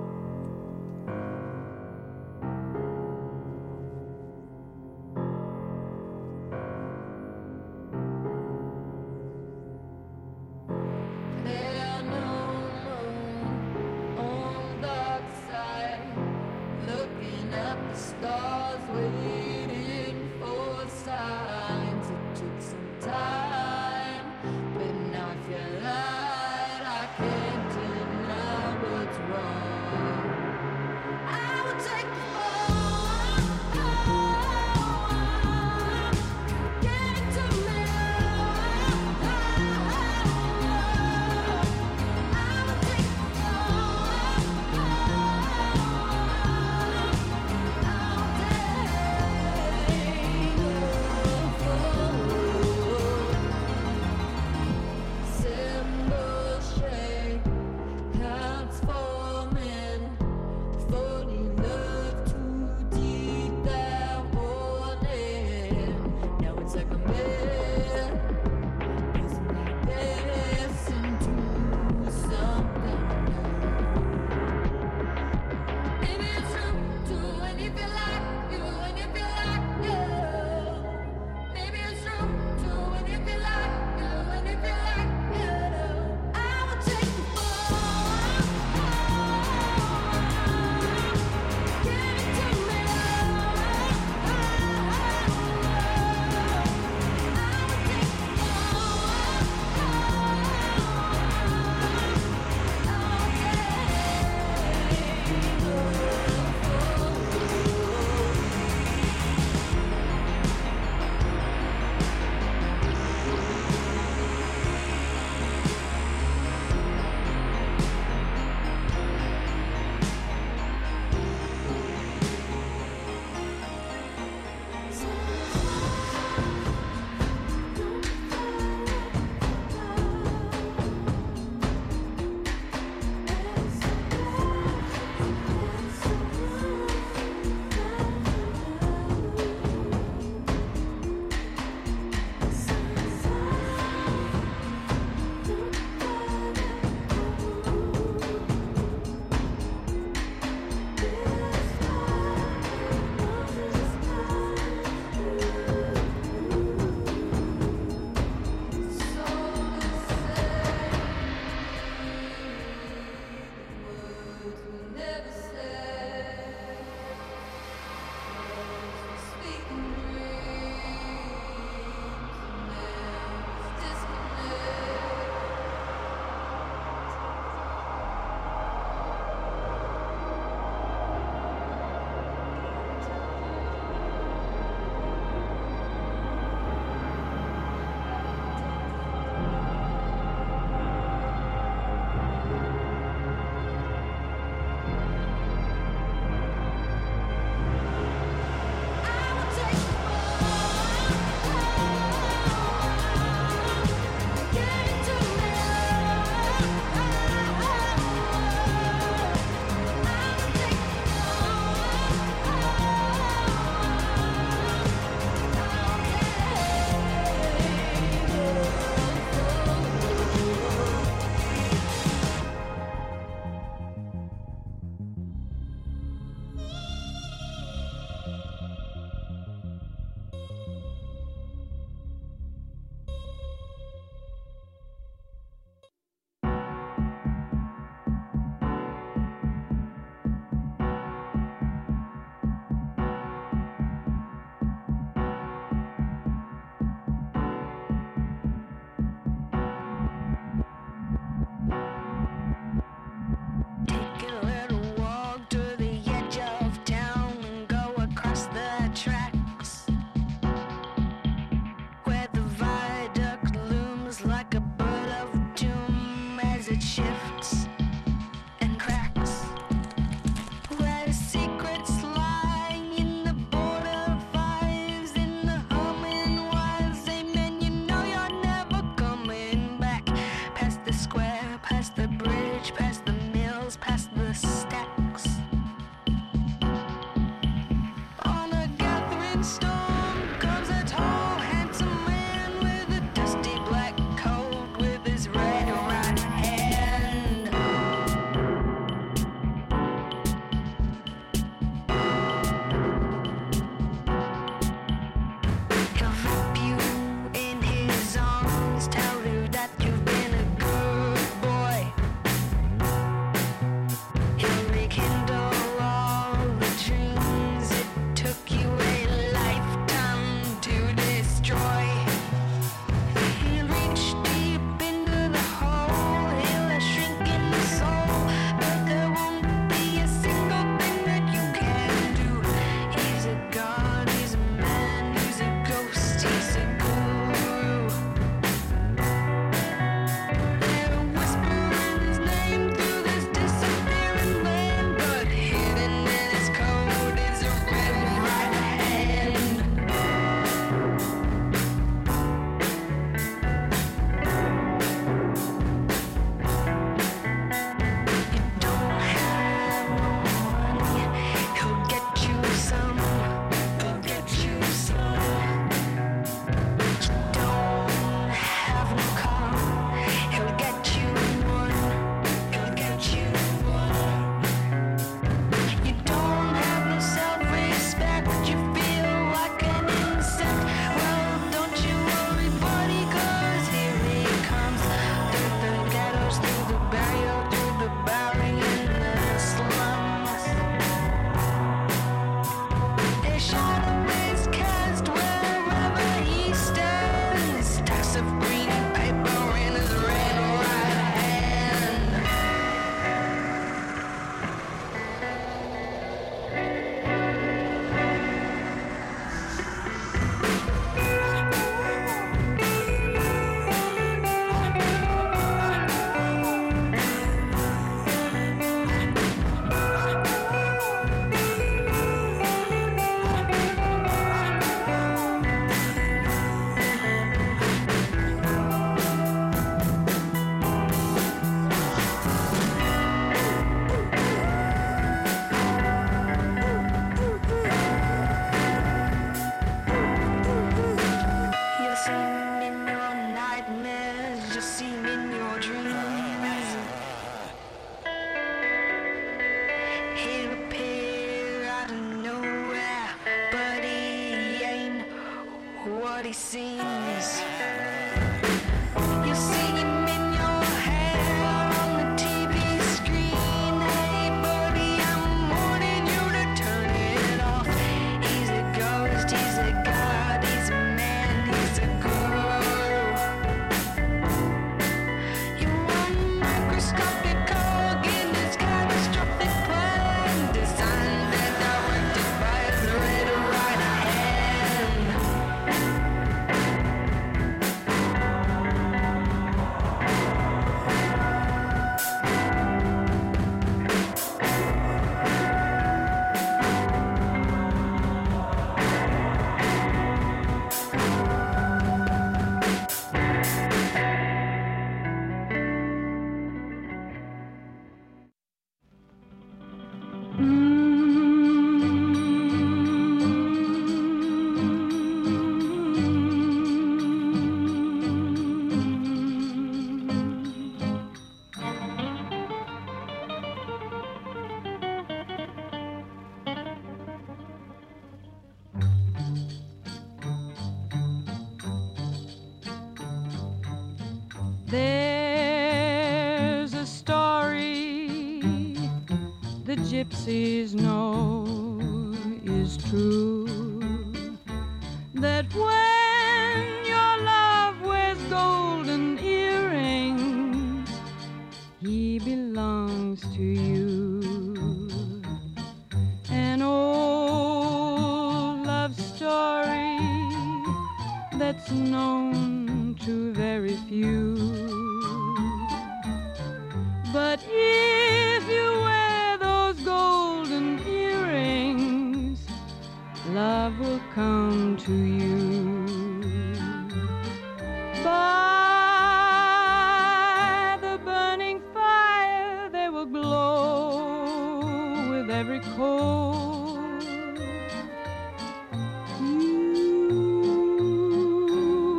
Speaker 16: You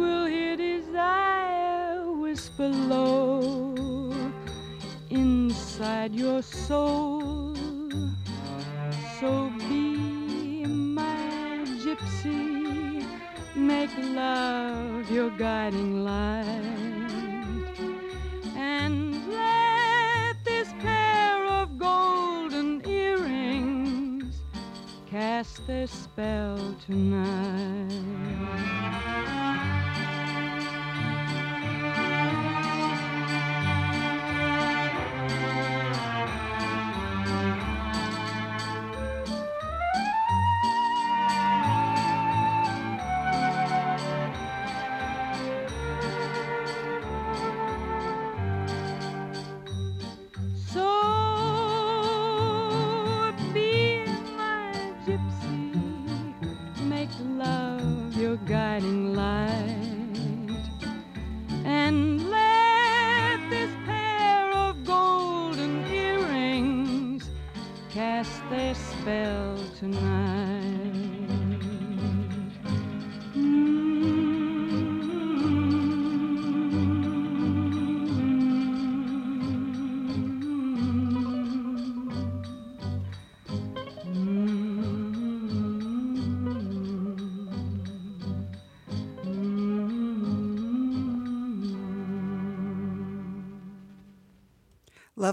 Speaker 17: will hear desire whisper low
Speaker 18: inside your soul. So be my gypsy, make love your guiding light. Spell tonight.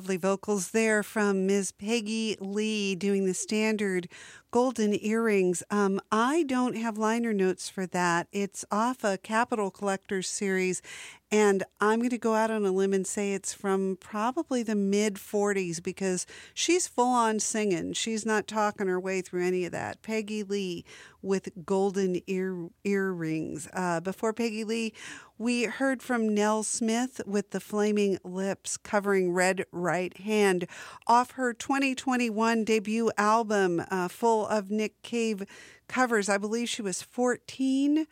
Speaker 1: Lovely vocals there from Ms. Peggy Lee doing the standard golden earrings. Um, I don't have liner notes for that. It's off a Capitol Collectors series, and I'm going to go out on a limb and say it's from probably the mid 40s because she's full on singing. She's not talking her way through any of that. Peggy Lee with golden ear earrings. Uh, before Peggy Lee, we heard from Nell Smith with the Flaming Lips covering Red Right Hand off her 2021 debut album, uh, full of Nick Cave covers. I believe she was 14.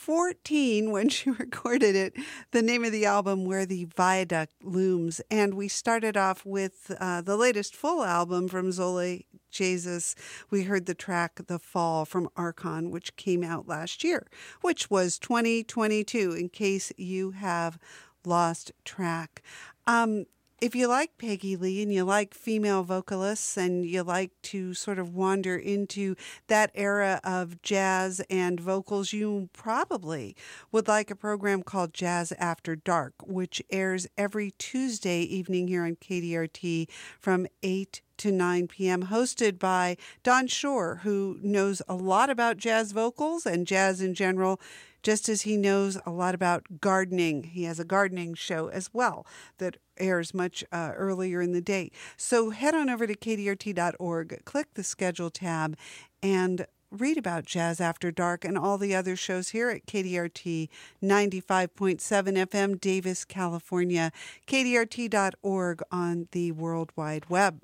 Speaker 1: 14 when she *laughs* recorded it, the name of the album, Where the Viaduct Looms. And we started off with uh, the latest full album from Zola Jesus. We heard the track The Fall from Arkhon, which came out last year, which was 2022, in case you have lost track. Um, if you like Peggy Lee and you like female vocalists and you like to sort of wander into that era of jazz and vocals, you probably would like a program called Jazz After Dark, which airs every Tuesday evening here on KDRT from 8 to 9 p.m., hosted by Don Shore, who knows a lot about jazz vocals and jazz in general just as he knows a lot about gardening. He has a gardening show as well that airs much uh, earlier in the day. So head on over to kdrt.org, click the schedule tab, and read about Jazz After Dark and all the other shows here at KDRT 95.7 FM, Davis, California, kdrt.org on the World Wide Web.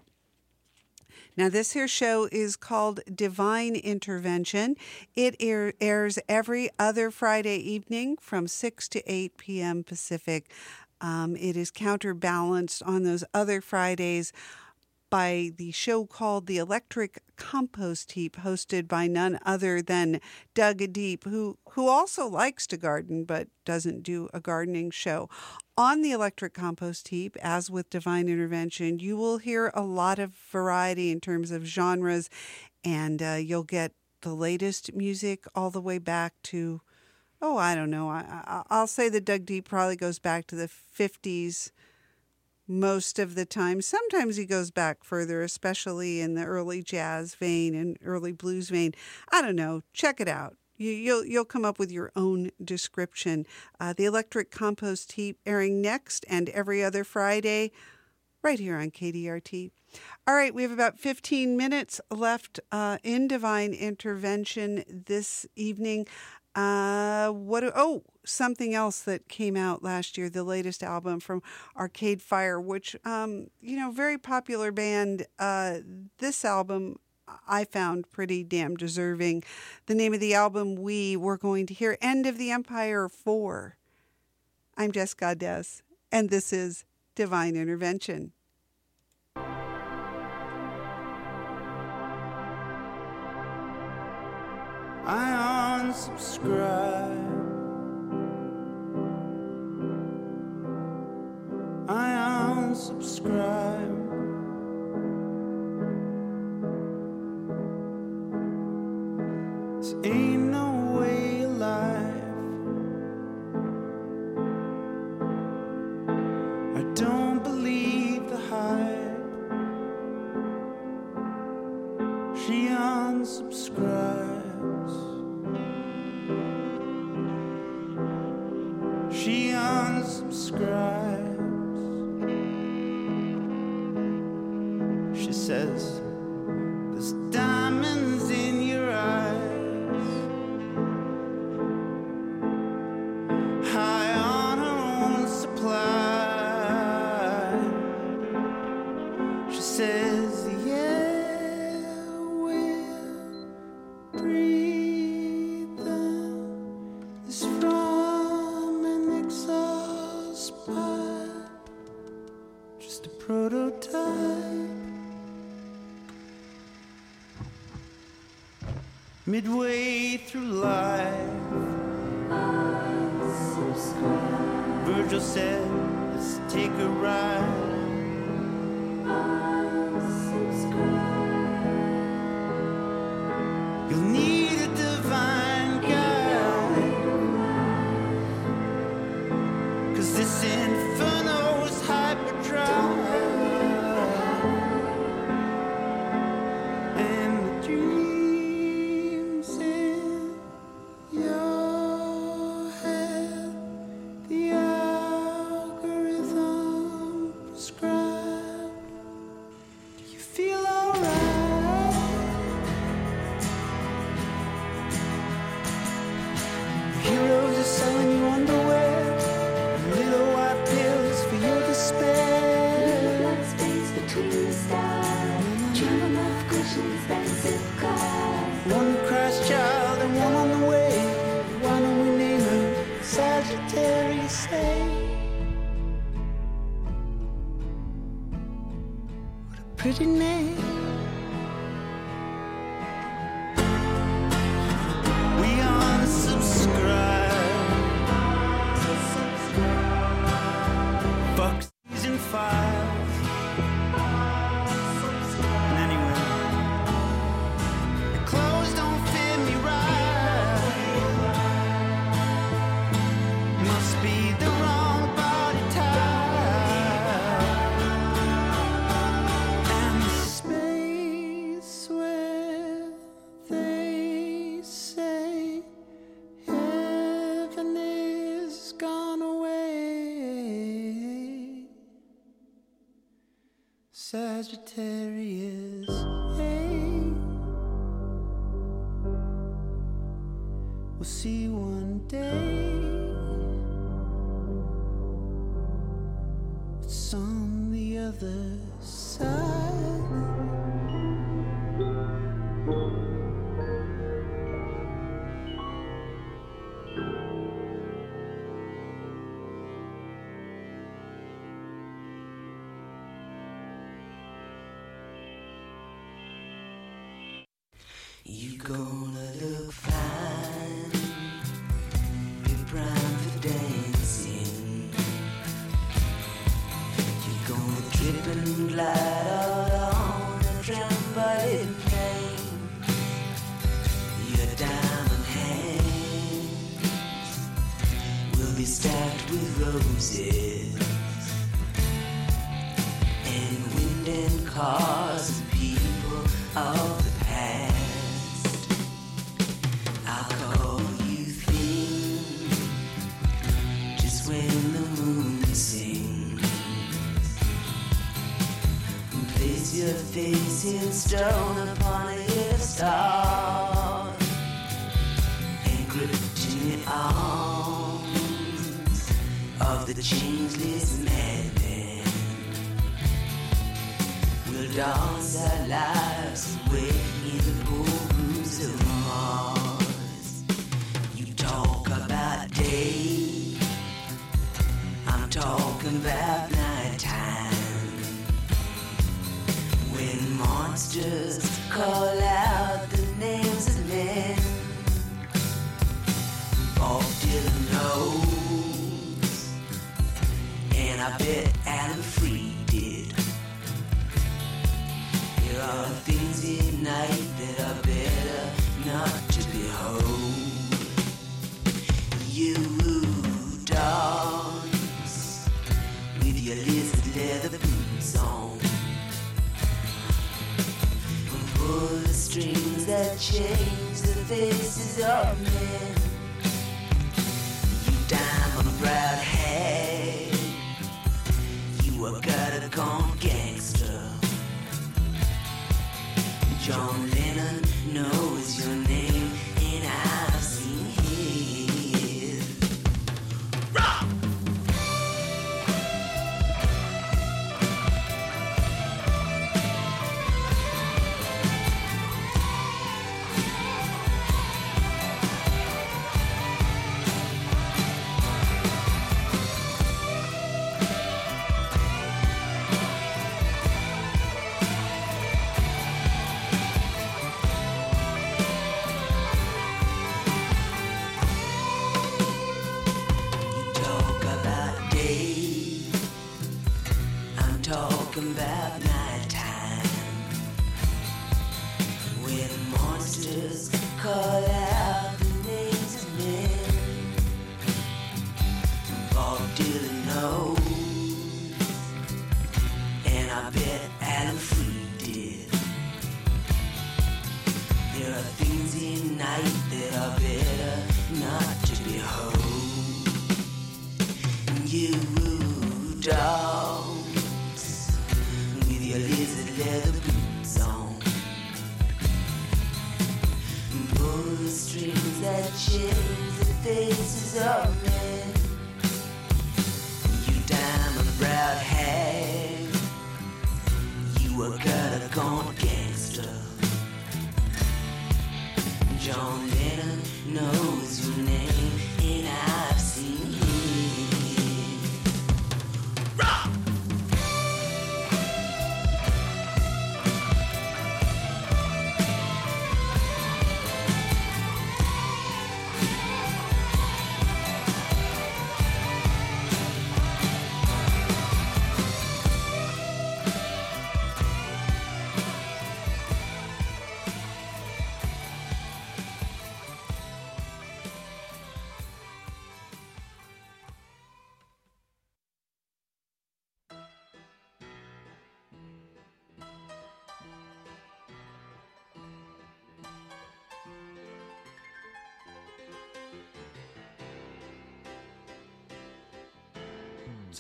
Speaker 1: Now, this here show is called Divine Intervention. It air, airs every other Friday evening from 6 to 8 p.m. Pacific. Um, it is counterbalanced on those other Fridays by the show called The Electric Compost Heap, hosted by none other than Doug Deep, who, who also likes to garden but doesn't do a gardening show. On the Electric Compost Heap, as with Divine Intervention, you will hear a lot of variety in terms of genres, and uh, you'll get the latest music all the way back to, oh, I don't know. I, I, I'll say that Doug Deep probably goes back to the 50s most of the time. Sometimes he goes back further, especially in the early jazz vein and early blues vein. I don't know. Check it out. You, you'll you'll come up with your own description. Uh, the electric compost heap airing next and every other Friday, right here on KDRT. All right, we have about 15 minutes left uh, in divine intervention this evening. Uh, what? Oh, something else that came out last year, the latest album from Arcade Fire, which um, you know, very popular band. Uh, this album I found pretty damn deserving. The name of the album we were going to hear, End of the Empire 4. I'm Jess Goddess, and this is Divine Intervention.
Speaker 19: I unsubscribe. I unsubscribe. What
Speaker 13: te stone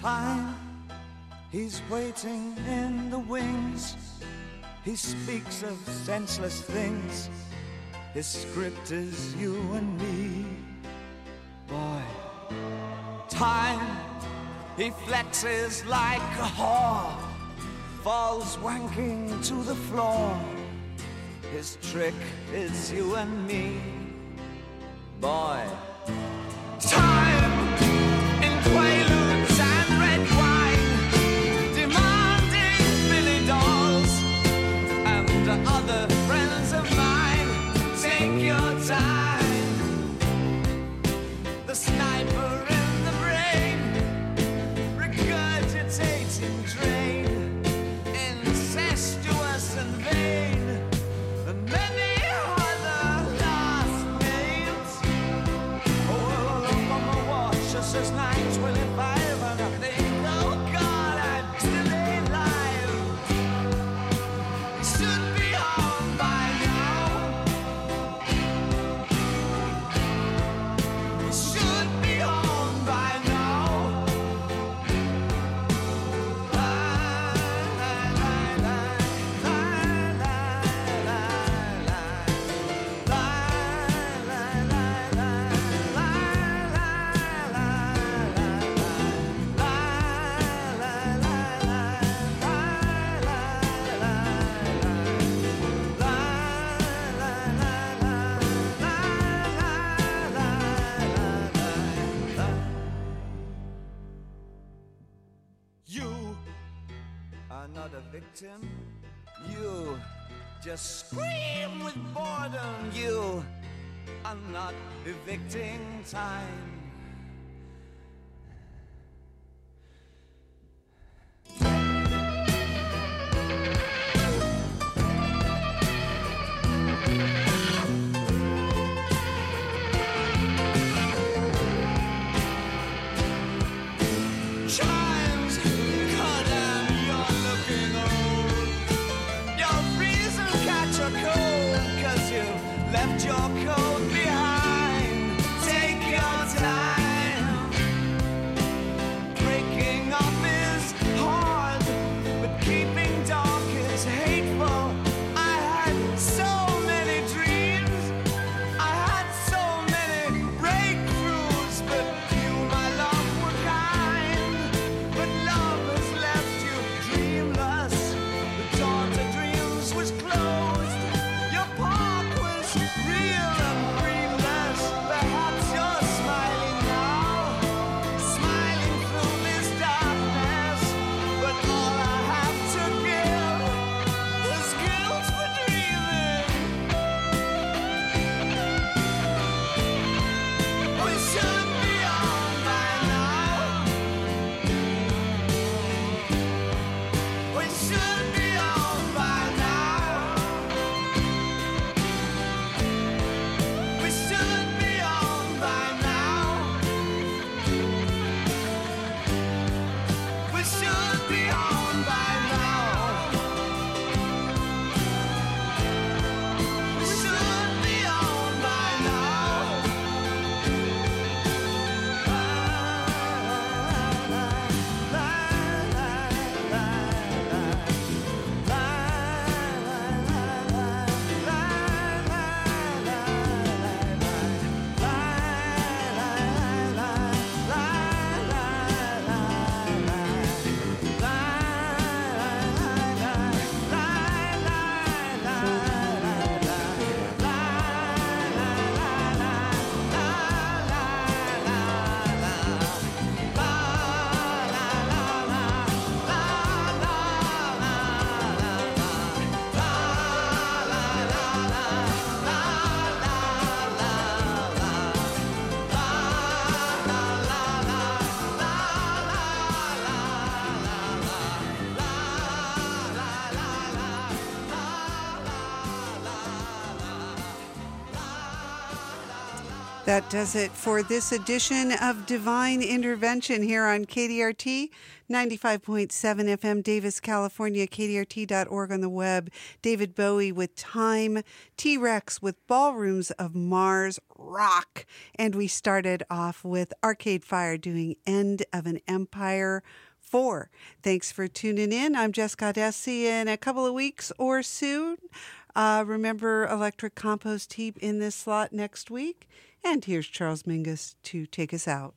Speaker 7: time. He's waiting in the wings. He speaks of senseless things. His script is you and me. Boy, time. He flexes like a whore, falls wanking to the floor. His trick is you and me. Boy. You just scream with boredom. You are not evicting time.
Speaker 1: That does it for this edition of Divine Intervention here on KDRT 95.7 FM, Davis, California, KDRT.org on the web. David Bowie with Time, T Rex with Ballrooms of Mars Rock. And we started off with Arcade Fire doing End of an Empire. Four. Thanks for tuning in. I'm Jess Goddess. In a couple of weeks or soon, uh, remember Electric Compost Heap in this slot next week. And here's Charles Mingus to take us out.